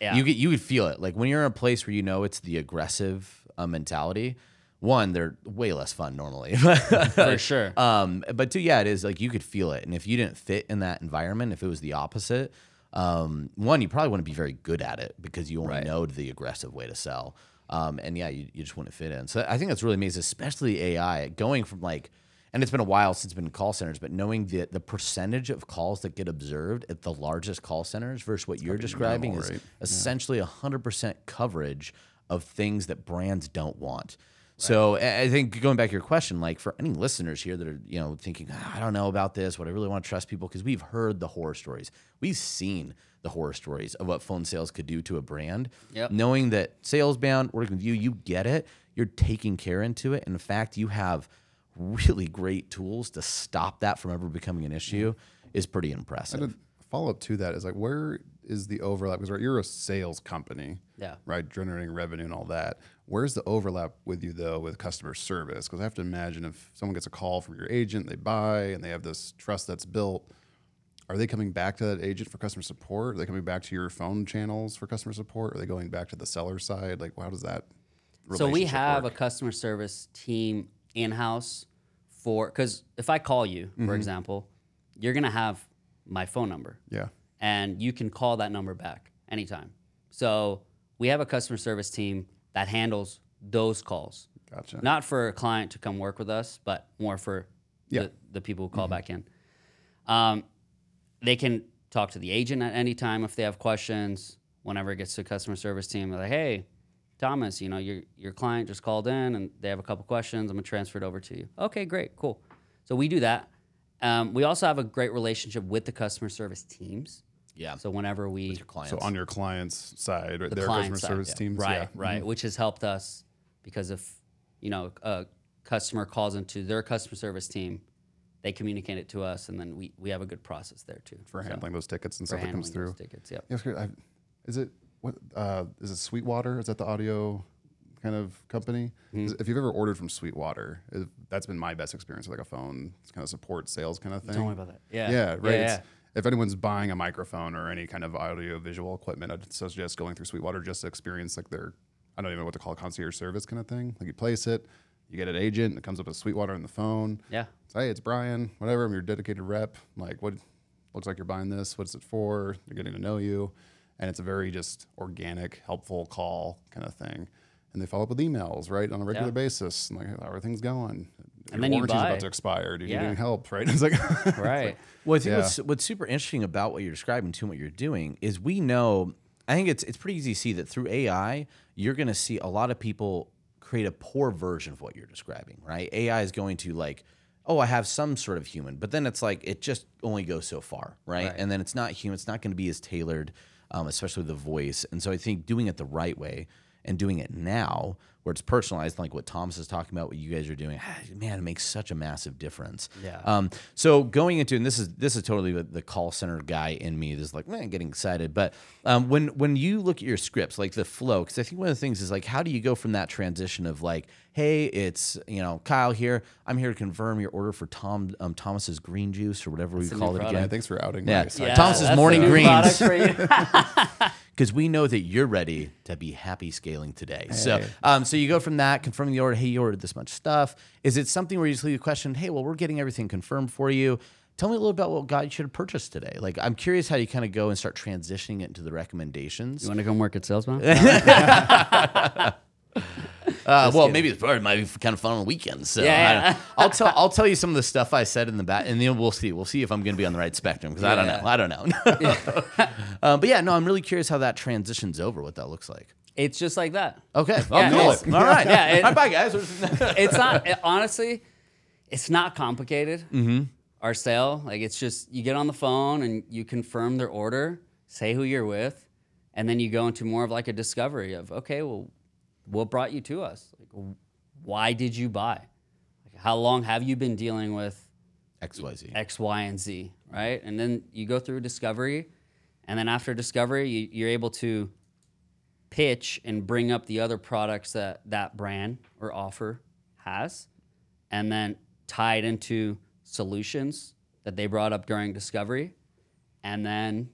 Yeah. You get you would feel it like when you're in a place where you know it's the aggressive uh, mentality. One, they're way less fun normally. for sure. um, but two, yeah, it is like you could feel it, and if you didn't fit in that environment, if it was the opposite, um, one, you probably wouldn't be very good at it because you only Right. know the aggressive way to sell. Um, and yeah, you, you just wouldn't fit in. So I think that's really amazing, especially AI going from like, and it's been a while since it's been in call centers, but knowing the the percentage of calls that get observed at the largest call centers versus what you're describing minimal, is right? essentially hundred percent coverage of things that brands don't want. So I I think going back to your question, like for any listeners here that are you know thinking "Ah, I don't know about this, what I really want to trust people because we've heard the horror stories, we've seen the horror stories of what phone sales could do to a brand. Yep. Knowing that Salesbound working with you, you get it, you're taking care into it. In fact, you have really great tools to stop that from ever becoming an issue is pretty impressive. And a follow up to that is like, where is the overlap? Because right, you're a sales company, Yeah. right, generating revenue and all that. Where's the overlap with you though with customer service? Because I have to imagine if someone gets a call from your agent, they buy, and they have this trust that's built. Are they coming back to that agent for customer support? Are they coming back to your phone channels for customer support? Are they going back to the seller side? Like, how does that? So we have work? a customer service team in house for because if I call you, Mm-hmm. for example, you're gonna have my phone number. yeah, and you can call that number back anytime. So we have a customer service team that handles those calls. gotcha. Not for a client to come work with us, but more for Yeah. the, the people who call back in. Um, they can talk to the agent at any time if they have questions. Whenever it gets to the customer service team, they're like, "Hey, Thomas, you know your your client just called in and they have a couple questions. I'm gonna transfer it over to you." Okay, great, cool. So we do that. Um, we also have a great relationship with the customer service teams. yeah. So whenever we your clients. so on your client's side, right, the their client customer side, service yeah. teams, right, yeah. right, which has helped us because if you know a customer calls into their customer service team, they communicate it to us, and then we, we have a good process there too for So, handling those tickets and stuff that comes through. those tickets. Yep. Yeah, it's great. I, is it what? Uh, is it Sweetwater? Is that the audio kind of company? Mm-hmm. If you've ever ordered from Sweetwater, it, that's been my best experience with like a phone it's kind of support sales kind of thing. Tell me about that. Yeah. Yeah, right. Yeah, It's- If anyone's buying a microphone or any kind of audio visual equipment, I'd suggest going through Sweetwater just to experience like their I don't even know what to call it, concierge service kind of thing. Like you place it, you get an agent, it comes up with Sweetwater on the phone. yeah. It's, hey, it's Brian, whatever. I'm your dedicated rep. Like, what looks like you're buying this? What's it for? They're getting to know you. And it's a very just organic, helpful call kind of thing. And they follow up with emails, right, on a regular Yeah. basis. And like, how are things going? Your then you warranty's buy. about to expire. Do you Yeah. need any help? Right? It's like, Right. Well, I think Yeah. what's what's super interesting about what you're describing too, and what you're doing is we know. I think it's it's pretty easy to see that through AI, you're going to see a lot of people create a poor version of what you're describing. Right? AI is going to like, oh, I have some sort of human, but then it's like it just only goes so far, right? Right. And then it's not human. It's not going to be as tailored, um, especially the voice. And so I think doing it the right way and doing it now where it's personalized like what thomas is talking about what you guys are doing man it makes such a massive difference Yeah. um, so going into and this is this is totally the, the call center guy in me that's like man getting excited but um, when when you look at your scripts like the flow because i think one of the things is like how do you go from that transition of like hey it's you know kyle here i'm here to confirm your order for tom um, thomas's green juice or whatever we call it product. again thanks for outing Yeah. my side. Yeah. Thomas's Morning Greens. product for you. because we know that you're ready to be happy scaling today. So, um, so you go from that, confirming the order. Hey, you ordered this much stuff. Is it something where you just leave a question? Hey, well, we're getting everything confirmed for you. Tell me a little bit about what got you to purchase today. Like, I'm curious how you kind of go and start transitioning it into the recommendations. you want to come work at Salesbound? Uh, well, maybe it's probably might be kind of fun on the weekends. So Yeah, I, yeah. I'll tell I'll tell you some of the stuff I said in the back, and then we'll see. We'll see if I'm going to be on the right spectrum because I don't know. I don't know. um, but yeah, no, I'm really curious how that transitions over. What that looks like. it's just like that. Okay. Oh, Yeah, cool. All right. Yeah, it- All right, bye, guys. it's not it- honestly it's not complicated our sale like it's just you get on the phone and you confirm their order say who you're with and then you go into more of like a discovery of okay, well, what brought you to us? Like, why did you buy? Like, how long have you been dealing with X, Y, Z? X, Y, and Z, right? And then you go through discovery, and then after discovery, you, you're able to pitch and bring up the other products that that brand or offer has, and then tie it into solutions that they brought up during discovery, and then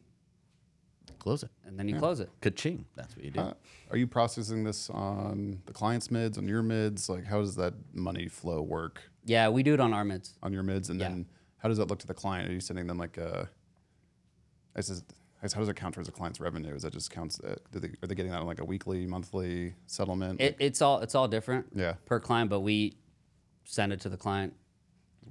Close it. and then you close it. Ka-ching. That's what you do. Uh, are you processing this on the client's mids, on your mids? Like, how does that money flow work Yeah, we do it on our mids. on your mids? And Yeah. then how does that look to the client? Are you sending them like a, I says, I guess how does it count towards the client's revenue? Is that just counts? Uh, do they, are they getting that on like a weekly, monthly settlement? It, it's all it's all different Yeah. per client, but we send it to the client.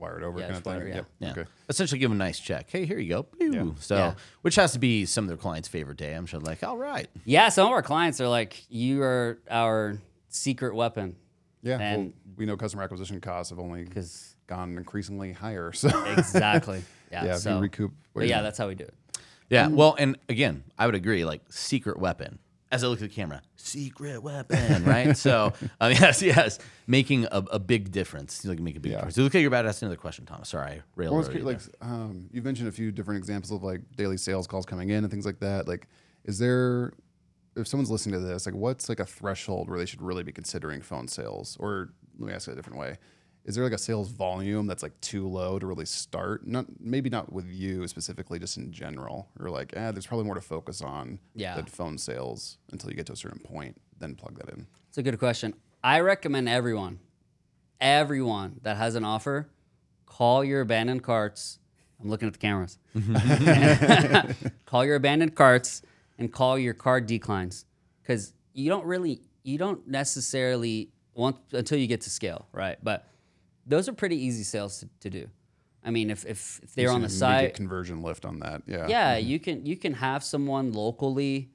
Wired over Yeah, kind of thing? wired, yeah. Yep. Yeah. Okay. Essentially, give them a nice check. Hey, here you go. Yeah. So, Yeah. which has to be some of their clients' favorite day. I'm sure, like, all right. Yeah, some of our clients are like, "You are our secret weapon." Yeah. well, And- we know customer acquisition costs have only 'Cause- gone increasingly higher. So Exactly. Yeah. yeah, so, recoup. but you- yeah, that's how we do it. Yeah. Mm. Well, and again, I would agree. Like, secret weapon. As I look at the camera, secret weapon, right? so, um, yes, yes, making a, a big difference. You like make a big Yeah. difference. So, look at your bad. That's another question, Thomas. Sorry, I railed Well, you like um, you've mentioned a few different examples of like daily sales calls coming in and things like that. Like, is there, if someone's listening to this, like, what's like a threshold where they should really be considering phone sales? Or let me ask it a different way: Is there like a sales volume that's like too low to really start? Not maybe not with you specifically, just in general, or like, eh, there's probably more to focus on Yeah. than phone sales until you get to a certain point, then plug that in. It's a good question. I recommend everyone, everyone that has an offer, call your abandoned carts. I'm looking at the cameras. call your abandoned carts and call your card declines because you don't really, you don't necessarily want until you get to scale, right? But those are pretty easy sales to, to do. I mean, if, if, if they're on the site, conversion lift on that. Yeah. yeah, you can you can have someone locally,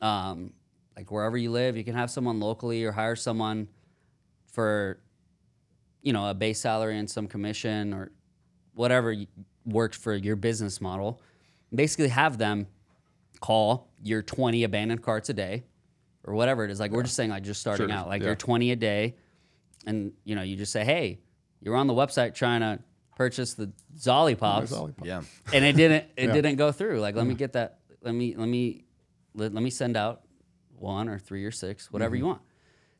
um, like wherever you live, you can have someone locally or hire someone for, you know, a base salary and some commission or whatever works for your business model. Basically, have them call your 20 abandoned carts a day or whatever it is. Like we're just saying, like just starting Sure, out, like yeah. your 20 a day, and you know, you just say, hey, you're on the website trying to purchase the Zollipops yeah. and it didn't it Yeah. didn't go through like let me get that let me let me let, let me send out one or three or six whatever Mm-hmm. you want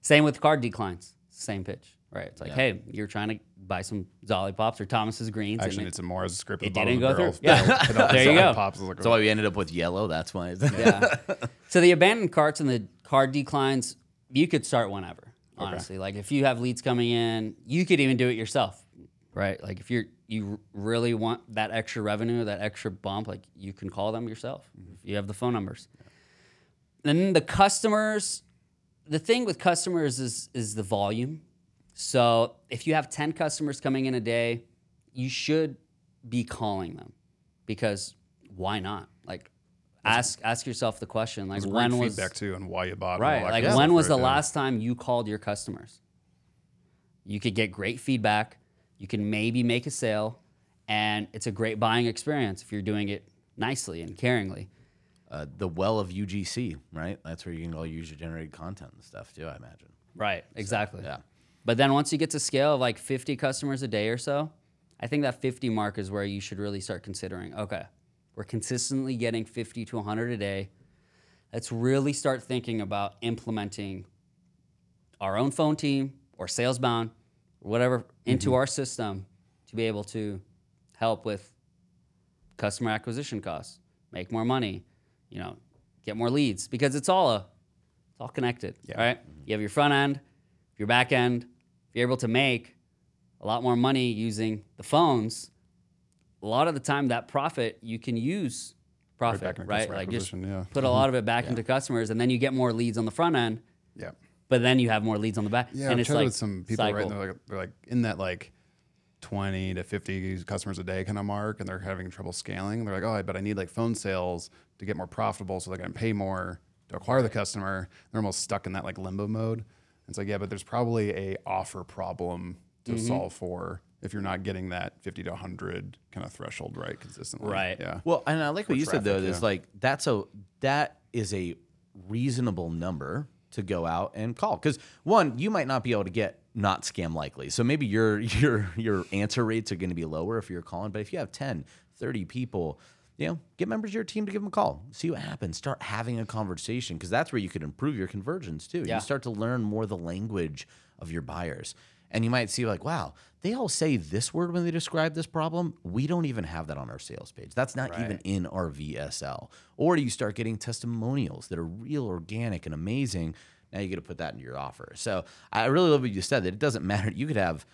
same with card declines same pitch right it's like Yeah. hey you're trying to buy some Zollipops or Thomas's greens I and actually it- need some more as a script. it the bottom didn't of the go through. Yeah. Hit There you the go. Pops. Like, That's why we ended up with yellow. That's why. yeah so the abandoned carts and the card declines you could start whenever honestly. Like if you have leads coming in you could even do it yourself right? Like if you're you really want that extra revenue that extra bump like you can call them yourself mm-hmm. if you have the phone numbers. Then the customers the thing with customers is is the volume. So if you have 10 customers coming in a day you should be calling them because why not? Like ask ask yourself the question like It's when great was feedback too and why you bought. and all right that like kind when was right the there. last time you called your customers you could get great feedback you can maybe make a sale and it's a great buying experience if you're doing it nicely and caringly uh, the well of UGC, right? That's where you can all use your generated content and stuff too. I imagine. right exactly yeah. but then once you get to scale of like 50 customers a day or so i think that 50 mark is where you should really start considering okay we're consistently getting 50 to 100 a day let's really start thinking about implementing our own phone team or salesbound or whatever into mm-hmm. our system to be able to help with customer acquisition costs, make more money, you know, get more leads because it's all a it's all connected, right? Mm-hmm. You have your front end, your back end. If you're able to make a lot more money using the phones, a lot of the time that profit you can use profit, back right? Like just yeah. put a lot of it back into customers, and then you get more leads on the front end, Yeah. but then you have more leads on the back. Yeah, and I've it's like with some people right cycle. now. They're like, they're like in that like twenty to fifty customers a day kind of mark, and they're having trouble scaling. They're like, oh, but I need like phone sales to get more profitable, so they're going to pay more to acquire the customer. They're almost stuck in that like limbo mode. It's like, yeah, but there's probably a offer problem to Mm-hmm. solve for if you're not getting that fifty to hundred kind of threshold right consistently. Right. Yeah. Well, and I like what you said though. traffic, Is yeah. like that's a that is a reasonable number to go out and call. Because one, you might not be able to get not scam likely. So maybe your your your answer rates are going to be lower if you're calling. But if you have 10, 30 people, you know, get members of your team to give them a call. See what happens. Start having a conversation because that's where you could improve your conversions too. Yeah. You start to learn more the language of your buyers. And you might see like, wow, they all say this word when they describe this problem. We don't even have that on our sales page. That's not even in our VSL. Or you start getting testimonials that are real organic and amazing. Now you get to put that into your offer. So I really love what you said that it doesn't matter. You could have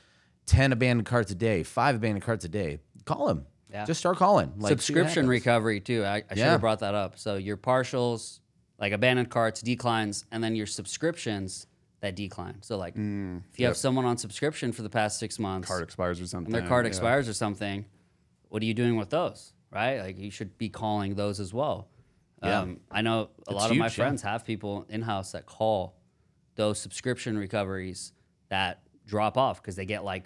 10 abandoned carts a day, five abandoned carts a day. Call them. Yeah. Just start calling. Like, subscription recovery too. I, I should Yeah. have brought that up. So your partials, like abandoned carts, declines, and then your subscriptions that decline. So like if you have someone on subscription for the past six months Card expires or something. and their card yeah. expires or something, what are you doing with those? Right? Like you should be calling those as well. Yeah. Um, I know a It's lot of my huge, yeah. friends have people in house that call those subscription recoveries that drop off because they get like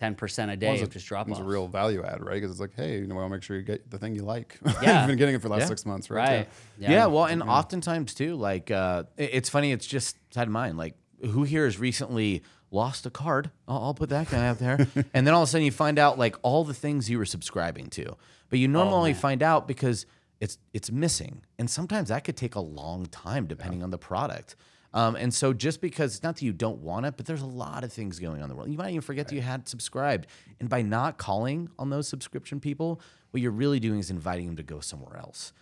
10% a day Well, it's of a- just drop off. It's a real value add, right? Because it's like, hey, you know, I'll make sure you get the thing you like. Yeah. You've been getting it for the last Yeah. six months, right? Right. Yeah, well, and oftentimes too, like uh, it's funny. It's just side of mind. Like, who here has recently lost a card? I'll, I'll put that guy out there, and then all of a sudden you find out like all the things you were subscribing to, but you normally only find out because it's it's missing, and sometimes that could take a long time depending on the product. Um, and so just because it's not that you don't want it, but there's a lot of things going on in the world. You might even forget that you had subscribed. And by not calling on those subscription people, what you're really doing is inviting them to go somewhere else.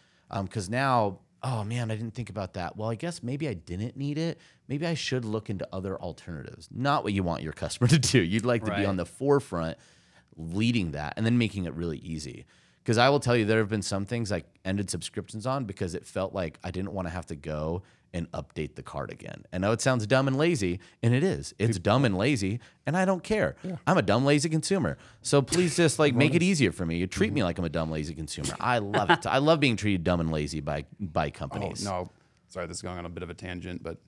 Because now, oh man, I didn't think about that. Well, I guess maybe I didn't need it. Maybe I should look into other alternatives. Not what you want your customer to do. You'd like to be on the forefront leading that and then making it really easy. Because I will tell you, there have been some things I ended subscriptions on because it felt like I didn't want to have to go and update the card again. I know it sounds dumb and lazy, and it is. It's dumb and lazy, and I don't care. I'm a dumb, lazy consumer. So please just like make it easier for me. You treat me like I'm a dumb, lazy consumer. I love it. I love being treated dumb and lazy by by companies. Oh, companies. no. Sorry, this is going on a bit of a tangent, but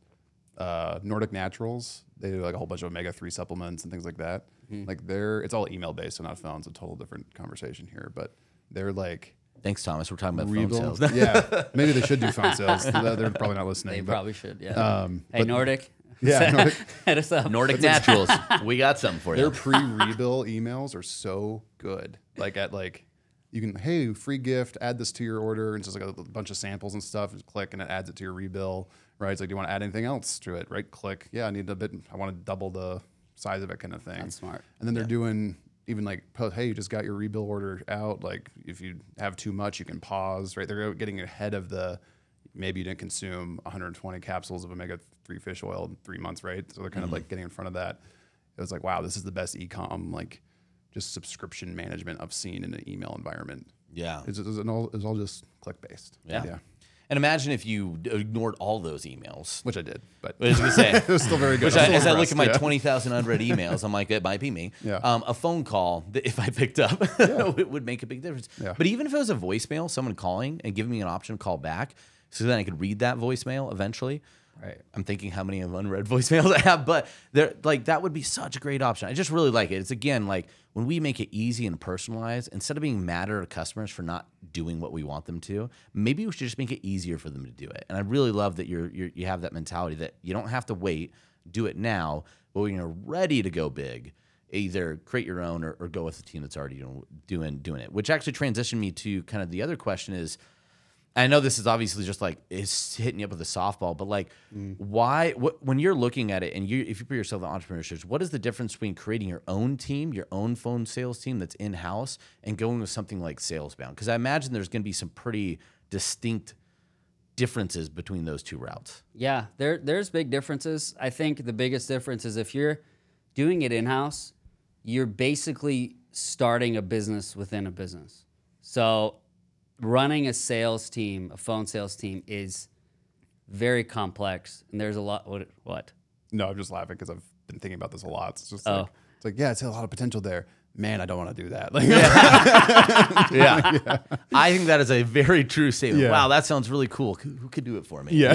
uh, Nordic Naturals, they do like a whole bunch of omega 3 supplements and things like that. Mm-hmm. Like they're, it's all email based, so not phone. It's a total different conversation here, but they're like, Thanks, Thomas. We're talking about phone sales. yeah, maybe they should do phone sales. They're they're probably not listening. They but, probably should, yeah. Um, hey, but- Nordic. Yeah, Nordic, Hit us up. Nordic Naturals. we got something for you. their pre-rebill emails are so good. Like at like, you can hey free gift, add this to your order, and it's just like a bunch of samples and stuff. Just click and it adds it to your rebill. Right? It's like, do you want to add anything else to it? Right? Click. Yeah, I need a bit. I want to double the size of it, kind of thing. That's smart. And then they're doing even like, post, hey, you just got your rebill order out. Like if you have too much, you can pause. Right? They're getting ahead of the. Maybe you didn't consume 120 capsules of omega three fish oil in three months, right? So they're kind of mm-hmm. like getting in front of that. It was like, wow, this is the best ecom like just subscription management I've seen in an email environment. Yeah. It's, it's, all, it's all just click based. Yeah. yeah, And imagine if you ignored all those emails. which I did, but I was gonna say. it was still very good. Which still as I look at my yeah. 20,000 unread emails, I'm like, it might be me. Yeah. Um, a phone call, that if I picked up, it would make a big difference. Yeah. But even if it was a voicemail, someone calling and giving me an option to call back, so then I could read that voicemail eventually. Right. I'm thinking how many of unread voicemails I have, but there, like that would be such a great option. I just really like it. It's again like when we make it easy and personalized, instead of being mad at our customers for not doing what we want them to, maybe we should just make it easier for them to do it. And I really love that you're, you're you have that mentality that you don't have to wait, do it now, but when you're ready to go big, either create your own or, or go with the team that's already doing doing doing it. Which actually transitioned me to kind of the other question is. I know this is obviously just like it's hitting you up with a softball, but like, mm. why? What, when you're looking at it, and you, if you put yourself in entrepreneurship, what is the difference between creating your own team, your own phone sales team that's in house, and going with something like Salesbound? Because I imagine there's going to be some pretty distinct differences between those two routes. Yeah, there there's big differences. I think the biggest difference is if you're doing it in house, you're basically starting a business within a business. So running a sales team, a phone sales team is very complex and there's a lot what what? No, I'm just laughing because I've been thinking about this a lot. It's just Oh. like, it's like, yeah, it's a lot of potential there. Man, I don't want to do that. Like, Yeah. I think that is a very true statement. Yeah. Wow, that sounds really cool. Who, who could do it for me? Yeah.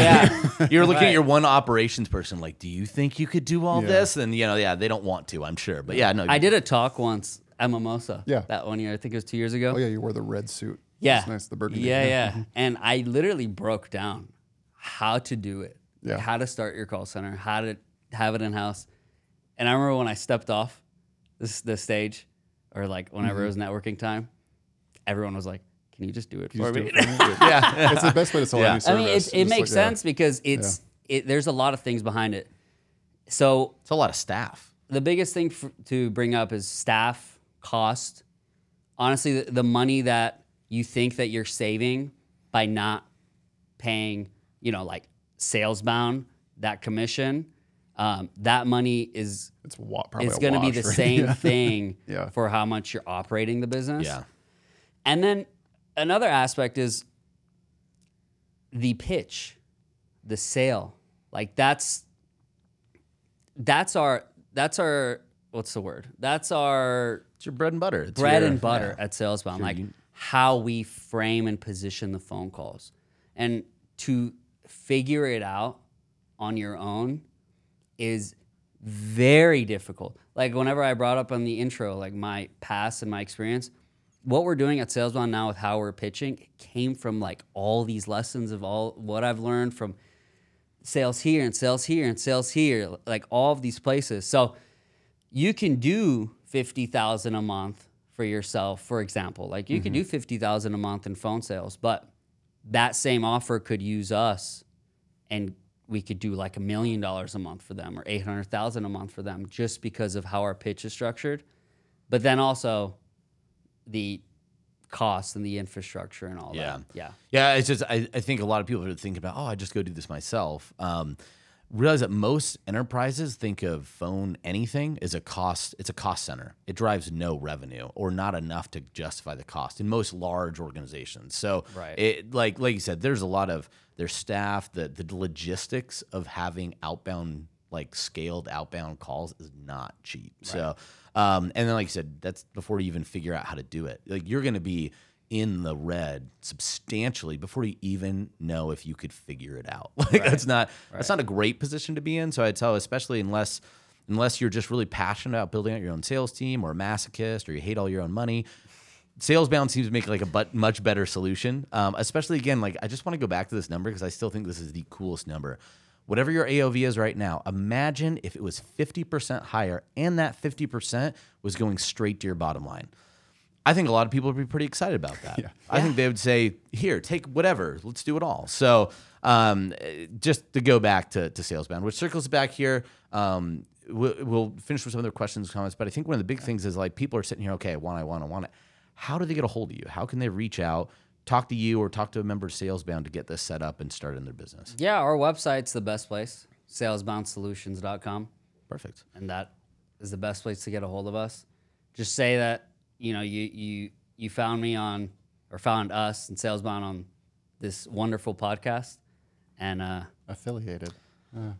Yeah. You're looking Right. at your one operations person, like, do you think you could do all Yeah. this? And you know, yeah, they don't want to, I'm sure. But yeah, no, I did a talk once at Mimosa. Yeah. That one year. I think it was two years ago. oh yeah, you wore the red suit. Yeah. It's nice, the burgundy. Yeah, Yeah. yeah. And I literally broke down how to do it. Yeah. How to start your call center, how to have it in house. And I remember when I stepped off this the stage or like whenever it was networking time, everyone was like, Can you just do it Mm-hmm. For just me? do it for me? yeah, it's the best way to sell Yeah. any I mean, it, it makes like, yeah. sense because it's it, there's a lot of things behind it. So It's a lot of staff. the biggest thing f to bring up is staff cost. Honestly, the, the money that you think that you're saving by not paying, you know, like Salesbound that commission, um, that money is It's wa- it's going to be the right? same Yeah. thing Yeah. for how much you're operating the business. Yeah. And then another aspect is the pitch, the sale. Like that's that's our that's our what's the word? That's our It's your bread and butter. It's bread your- and butter yeah. at Salesbound. Like un- how we frame and position the phone calls. And to figure it out on your own is very difficult. Like whenever I brought up on the intro, like my past and my experience, what we're doing at Salesbound now with how we're pitching came from like all these lessons of all what I've learned from sales here and sales here and sales here, like all of these places. So you can do 50,000 a month for yourself, for example. Like you could do 50,000 a month in phone sales, but that same offer could use us and we could do like a million dollars a month for them or 800,000 a month for them just because of how our pitch is structured. But then also the costs and the infrastructure and all Yeah. that. Yeah. Yeah, it's just I, I think a lot of people are thinking about, oh, I just go do this myself. Um, realize that most enterprises think of phone anything as a cost. It's a cost center. It drives no revenue or not enough to justify the cost in most large organizations. So, Right. it like like you said, there's a lot of their staff. The the logistics of having outbound like scaled outbound calls is not cheap. So, um, and then like you said, that's before you even figure out how to do it. Like you're going to be in the red substantially before you even know if you could figure it out. Like that's not that's not a great position to be in. So I tell, especially unless unless you're just really passionate about building out your own sales team or a masochist or you hate all your own money. Salesbound seems to make like a but much better solution. Um, especially again, like I just want to go back to this number because I still think this is the coolest number. Whatever your AOV is right now, imagine if it was 50% higher and that 50% was going straight to your bottom line. I think a lot of people would be pretty excited about that. I think they would say, "Here, take whatever. Let's do it all." So, um, just to go back to, to salesbound, which circles back here. Um, we'll, we'll finish with some other questions, and comments, but I think one of the big things is like people are sitting here. Okay, I want, I want, I want it. How do they get a hold of you? How can they reach out, talk to you, or talk to a member of salesbound to get this set up and start in their business? Yeah, our website's the best place, salesboundsolutions.com. Perfect. and that is the best place to get a hold of us. Just say that you know you you you found me on or found us and Salesbound on this wonderful podcast, and uh, affiliated. Uh.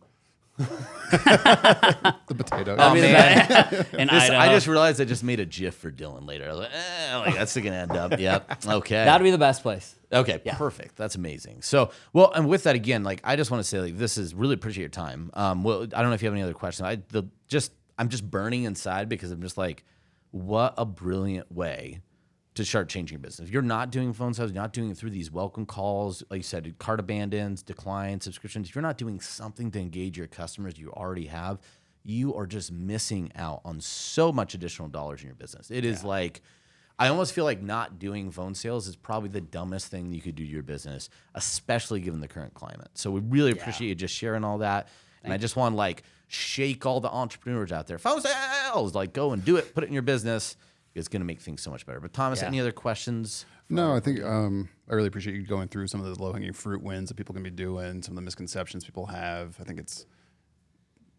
the potato. that'd be the man. in This- I just realized I just made a GIF for Dylan later. I was like, eh, like that's gonna end up. Yep. Okay. that'd be the best place. Okay, perfect. That's amazing. So, well, and with that again, like I just want to say, like this is really appreciate your time. Um, well, I don't know if you have any other questions. I the just I'm just burning inside because I'm just like, what a brilliant way to start changing your business. If you're not doing phone sales, you're not doing it through these welcome calls, like you said, cart abandons, decline subscriptions. If you're not doing something to engage your customers you already have, you are just missing out on so much additional dollars in your business. It is like I almost feel like not doing phone sales is probably the dumbest thing you could do to your business, especially given the current climate. So we really appreciate you just sharing all that. And I just want to like shake all the entrepreneurs out there. Phone sales, like go and do it, put it in your business. It's going to make things so much better. But Thomas, Yeah. any other questions? No, I think um, I really appreciate you going through some of the low hanging fruit wins that people can be doing, some of the misconceptions people have. I think it's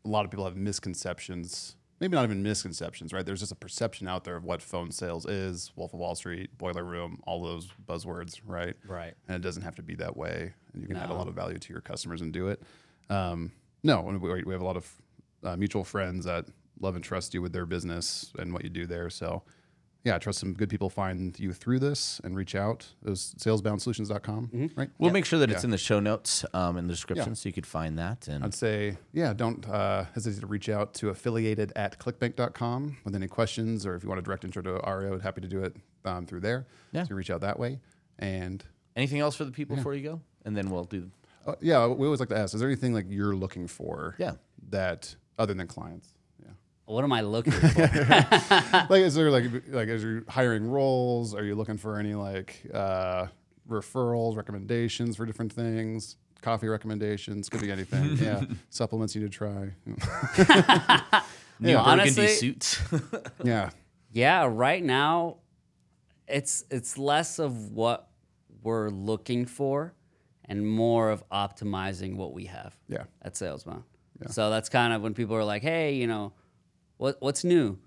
a lot of people have misconceptions, maybe not even misconceptions, right? There's just a perception out there of what phone sales is, Wolf of Wall Street, Boiler Room, all those buzzwords, right? Right. And it doesn't have to be that way, and you can add a lot of value to your customers and do it. Um, no, and we, we have a lot of uh, mutual friends that love and trust you with their business and what you do there. So, yeah, I trust some good people find you through this and reach out. It was salesboundsolutions.com, right? We'll make sure that it's Yeah. in the show notes um, in the description Yeah. so you could find that. And I'd say, yeah, don't uh, hesitate to reach out to affiliated at clickbank.com with any questions or if you want a direct intro to Aria, happy to do it um, through there. Yeah. So reach out that way. And Anything else for the people before you go? And then we'll do. Uh, yeah, we always like to ask: Is there anything like you're looking for? Yeah. That other than clients. Yeah. What am I looking for? like, is there like like is you're hiring roles? Are you looking for any like uh, referrals, recommendations for different things? Coffee recommendations could be anything. yeah, supplements you need to try. New Yeah. burgundy Honestly- suits. yeah, yeah, right now, it's it's less of what we're looking for, and more of optimizing what we have. yeah, at Salesbound. So that's kind of when people are like, "Hey, you know, what what's new?"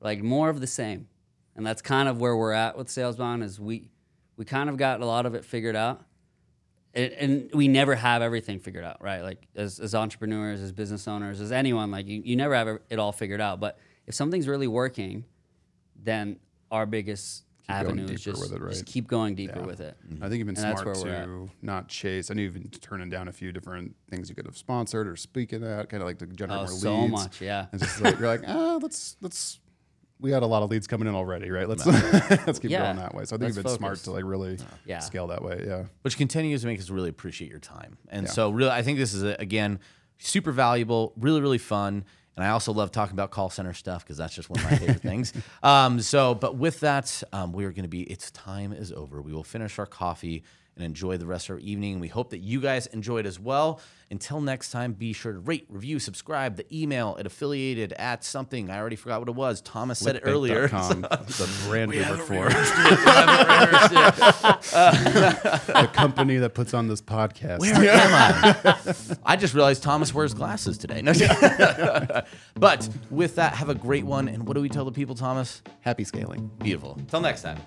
Like more of the same, and that's kind of where we're at with Salesbound. Is we we kind of got a lot of it figured out, and, and we never have everything figured out, right? Like as, as entrepreneurs, as business owners, as anyone, like you, you never have it all figured out. But if something's really working, then our biggest going avenue is just, with it, just keep going deeper with it. I think you've been And that's smart where we're to not chase. I knew you've been turning down a few different things you could have sponsored or speaking at, kind of like to generate Oh, more so leads. So much, yeah. And just like you're like, ah, let's let's. We got a lot of leads coming in already, right? Let's let's keep Yeah. going that way. So I think Let's you've been smart to like really Yeah. scale that way. Yeah. which continues to make us really appreciate your time. And Yeah. so, really, I think this is a, again super valuable, really, really fun. And I also love talking about call center stuff because that's just one of my favorite things. Um, so, but with that, um, we are going to be. It's time is over. We will finish our coffee and enjoy the rest of our evening. We hope that you guys enjoyed as well. Until next time, be sure to rate, review, subscribe. The email at affiliated at something. I already forgot what it was. Thomas said it earlier. Lickbank.com, the brand we work for, Where the company that puts on this podcast. Where am I? I just realized Thomas wears glasses today. No. but with that, have a great one. And what do we tell the people, Thomas? Happy scaling. Beautiful. Till next time.